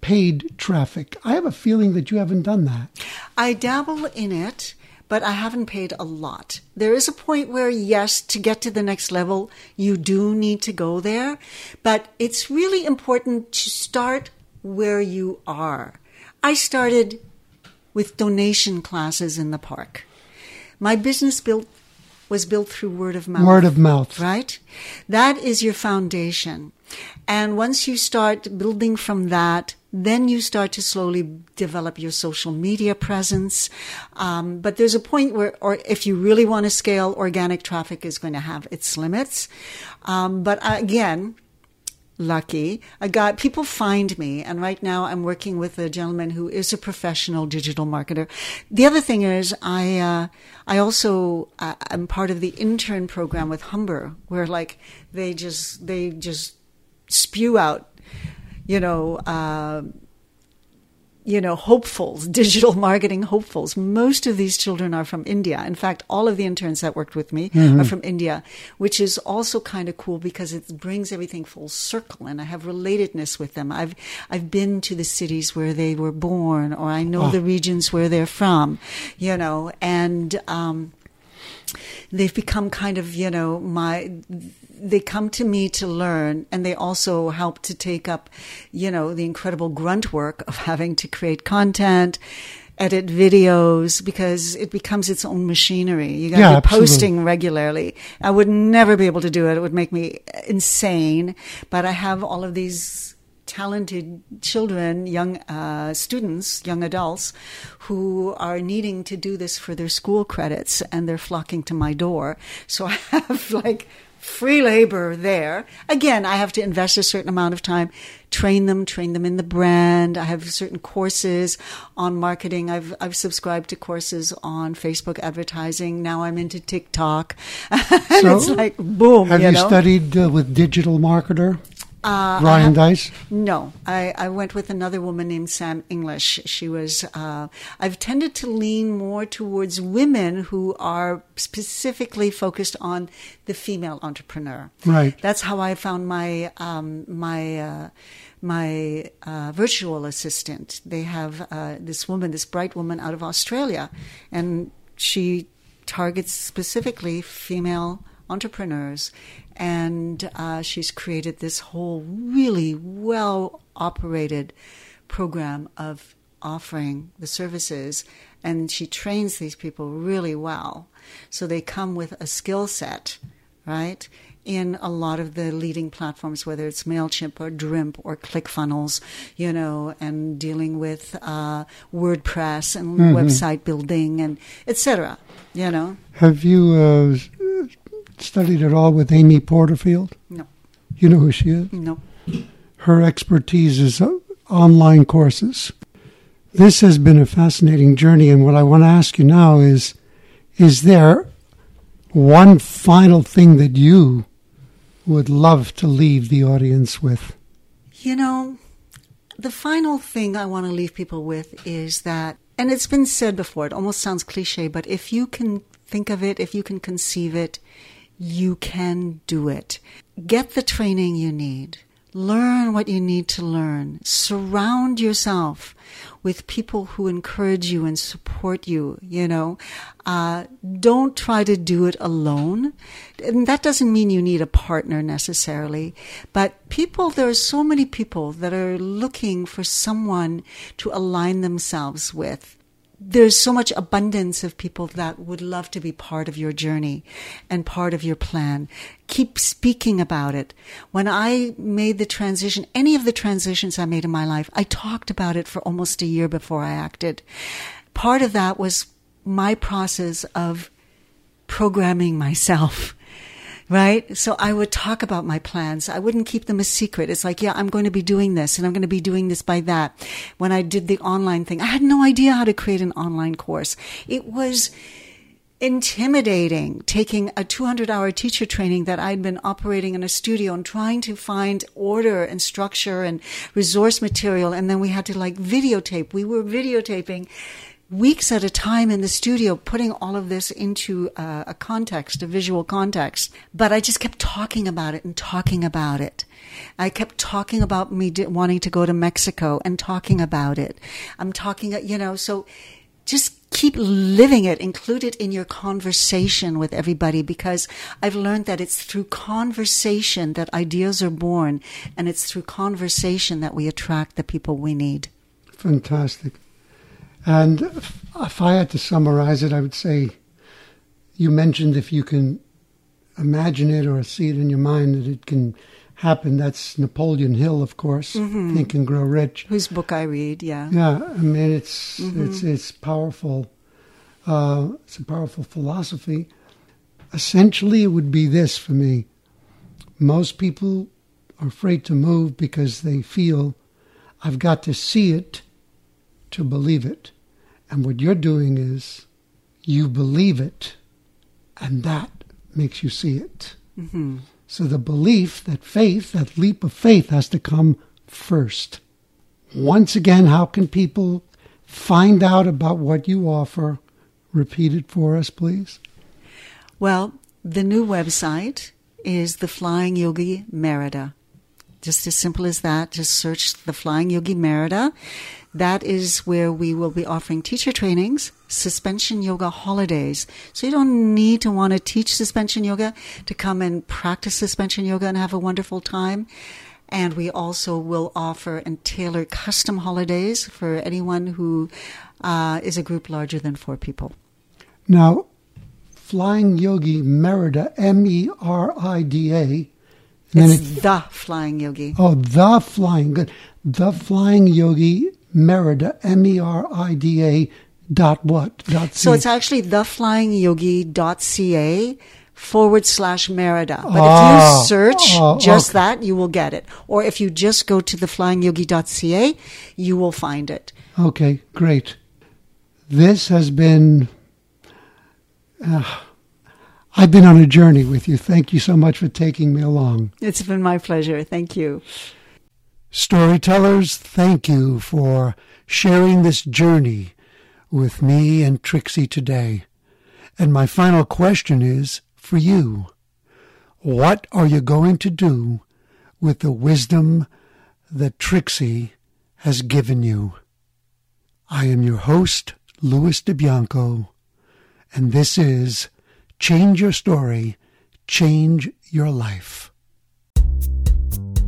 paid traffic. I have a feeling that you haven't done that. I dabble in it but I haven't paid a lot. There is a point where, yes, to get to the next level, you do need to go there, but it's really important to start where you are. I started with donation classes in the park. My business built was built through word of mouth. Word of mouth. Right? That is your foundation. And once you start building from that, then you start to slowly develop your social media presence. Um, but there's a point where, or if you really want to scale, organic traffic is going to have its limits. Um, but again, lucky. I got people find me, and right now I'm working with a gentleman who is a professional digital marketer. The other thing is, I uh, I also uh, I'm part of the intern program with Humber, where like they just they just spew out, you know. Uh, you know, hopefuls, digital marketing hopefuls. Most of these children are from India. In fact, all of the interns that worked with me mm-hmm. are from India, which is also kind of cool because it brings everything full circle and I have relatedness with them. I've, I've been to the cities where they were born or I know oh. the regions where they're from, you know, and, um, they've become kind of, you know, my, they come to me to learn and they also help to take up, you know, the incredible grunt work of having to create content, edit videos because it becomes its own machinery. You got to yeah, be posting regularly. I would never be able to do it. It would make me insane. But I have all of these talented children, young uh, students, young adults who are needing to do this for their school credits and they're flocking to my door. So I have like free labor there. Again, I have to invest a certain amount of time, train them, train them in the brand. I have certain courses on marketing. I've I've subscribed to courses on Facebook advertising. Now I'm into TikTok. and so it's like boom. Have you, you know? studied uh, with digital marketer? Uh, Ryan Deiss? No, I, I went with another woman named Sam English. She was. Uh, I've tended to lean more towards women who are specifically focused on the female entrepreneur. Right. That's how I found my um, my. Uh, my uh, virtual assistant. They have uh, this woman, this bright woman out of Australia, and she targets specifically female entrepreneurs. And uh, she's created this whole really well operated program of offering the services. And she trains these people really well. So they come with a skill set, right? in a lot of the leading platforms, whether it's MailChimp or Dremp or ClickFunnels, you know, and dealing with uh, WordPress and mm-hmm. website building and etc. You know. Have you uh, studied at all with Amy Porterfield? No. You know who she is? No. Her expertise is uh, online courses. This has been a fascinating journey, and what I want to ask you now is is there one final thing that you would love to leave the audience with? You know, the final thing I want to leave people with is that, and it's been said before, it almost sounds cliche, but if you can think of it, if you can conceive it, you can do it. Get the training you need. Learn what you need to learn. Surround yourself with people who encourage you and support you, you know. Uh, don't try to do it alone. And that doesn't mean you need a partner necessarily. But people, there are so many people that are looking for someone to align themselves with there's so much abundance of people that would love to be part of your journey and part of your plan. Keep speaking about it. When I made the transition, any of the transitions I made in my life, I talked about it for almost a year before I acted. Part of that was my process of programming myself right? So I would talk about my plans. I wouldn't keep them a secret. It's like, yeah, I'm going to be doing this and I'm going to be doing this by that. When I did the online thing, I had no idea how to create an online course. It was intimidating taking a 200 hour teacher training that I'd been operating in a studio and trying to find order and structure and resource material. And then we had to like videotape. We were videotaping weeks at a time in the studio putting all of this into a, a, context, a visual context. But I just kept talking about it and talking about it. I kept talking about me wanting to go to Mexico and talking about it. I'm talking, uh, you know, so just keep living it, include it in your conversation with everybody because I've learned that it's through conversation that ideas are born and it's through conversation that we attract the people we need. Fantastic. And if I had to summarize it, I would say you mentioned if you can imagine it or see it in your mind that it can happen. That's Napoleon Hill, of course, mm-hmm. Think and Grow Rich. Whose book I read, yeah. Yeah, I mean it's mm-hmm. it's it's powerful. Uh, it's a powerful philosophy. Essentially, it would be this for me: most people are afraid to move because they feel I've got to see it to believe it. And what you're doing is you believe it, and that makes you see it. Mm-hmm. So the belief, that faith, that leap of faith has to come first. Once again, how can people find out about what you offer? Repeat it for us, please. Well, the new website is the Flying Yogi Merida. Just as simple as that. Just search the Flying Yogi Merida. That is where we will be offering teacher trainings, suspension yoga holidays. So you don't need to want to teach suspension yoga to come and practice suspension yoga and have a wonderful time. And we also will offer and tailor custom holidays for anyone who uh, is a group larger than four people. Now, Flying Yogi Merida, M E R I D A. It's the Flying Yogi. Oh, the Flying, good. The Flying Yogi Merida, M E R I D A dot what? Dot so it's actually theflyingyogi.ca forward slash Merida. But Ah, if you search oh, just okay. that, you will get it. Or if you just go to theflyingyogi.ca, you will find it. Okay, great. This has been. Uh, I've been on a journey with you. Thank you so much for taking me along. It's been my pleasure. Thank you. Storytellers, thank you for sharing this journey with me and Trixie today. And my final question is for you. What are you going to do with the wisdom that Trixie has given you? I am your host, Louis DeBianco, and this is Change Your Story, Change Your Life.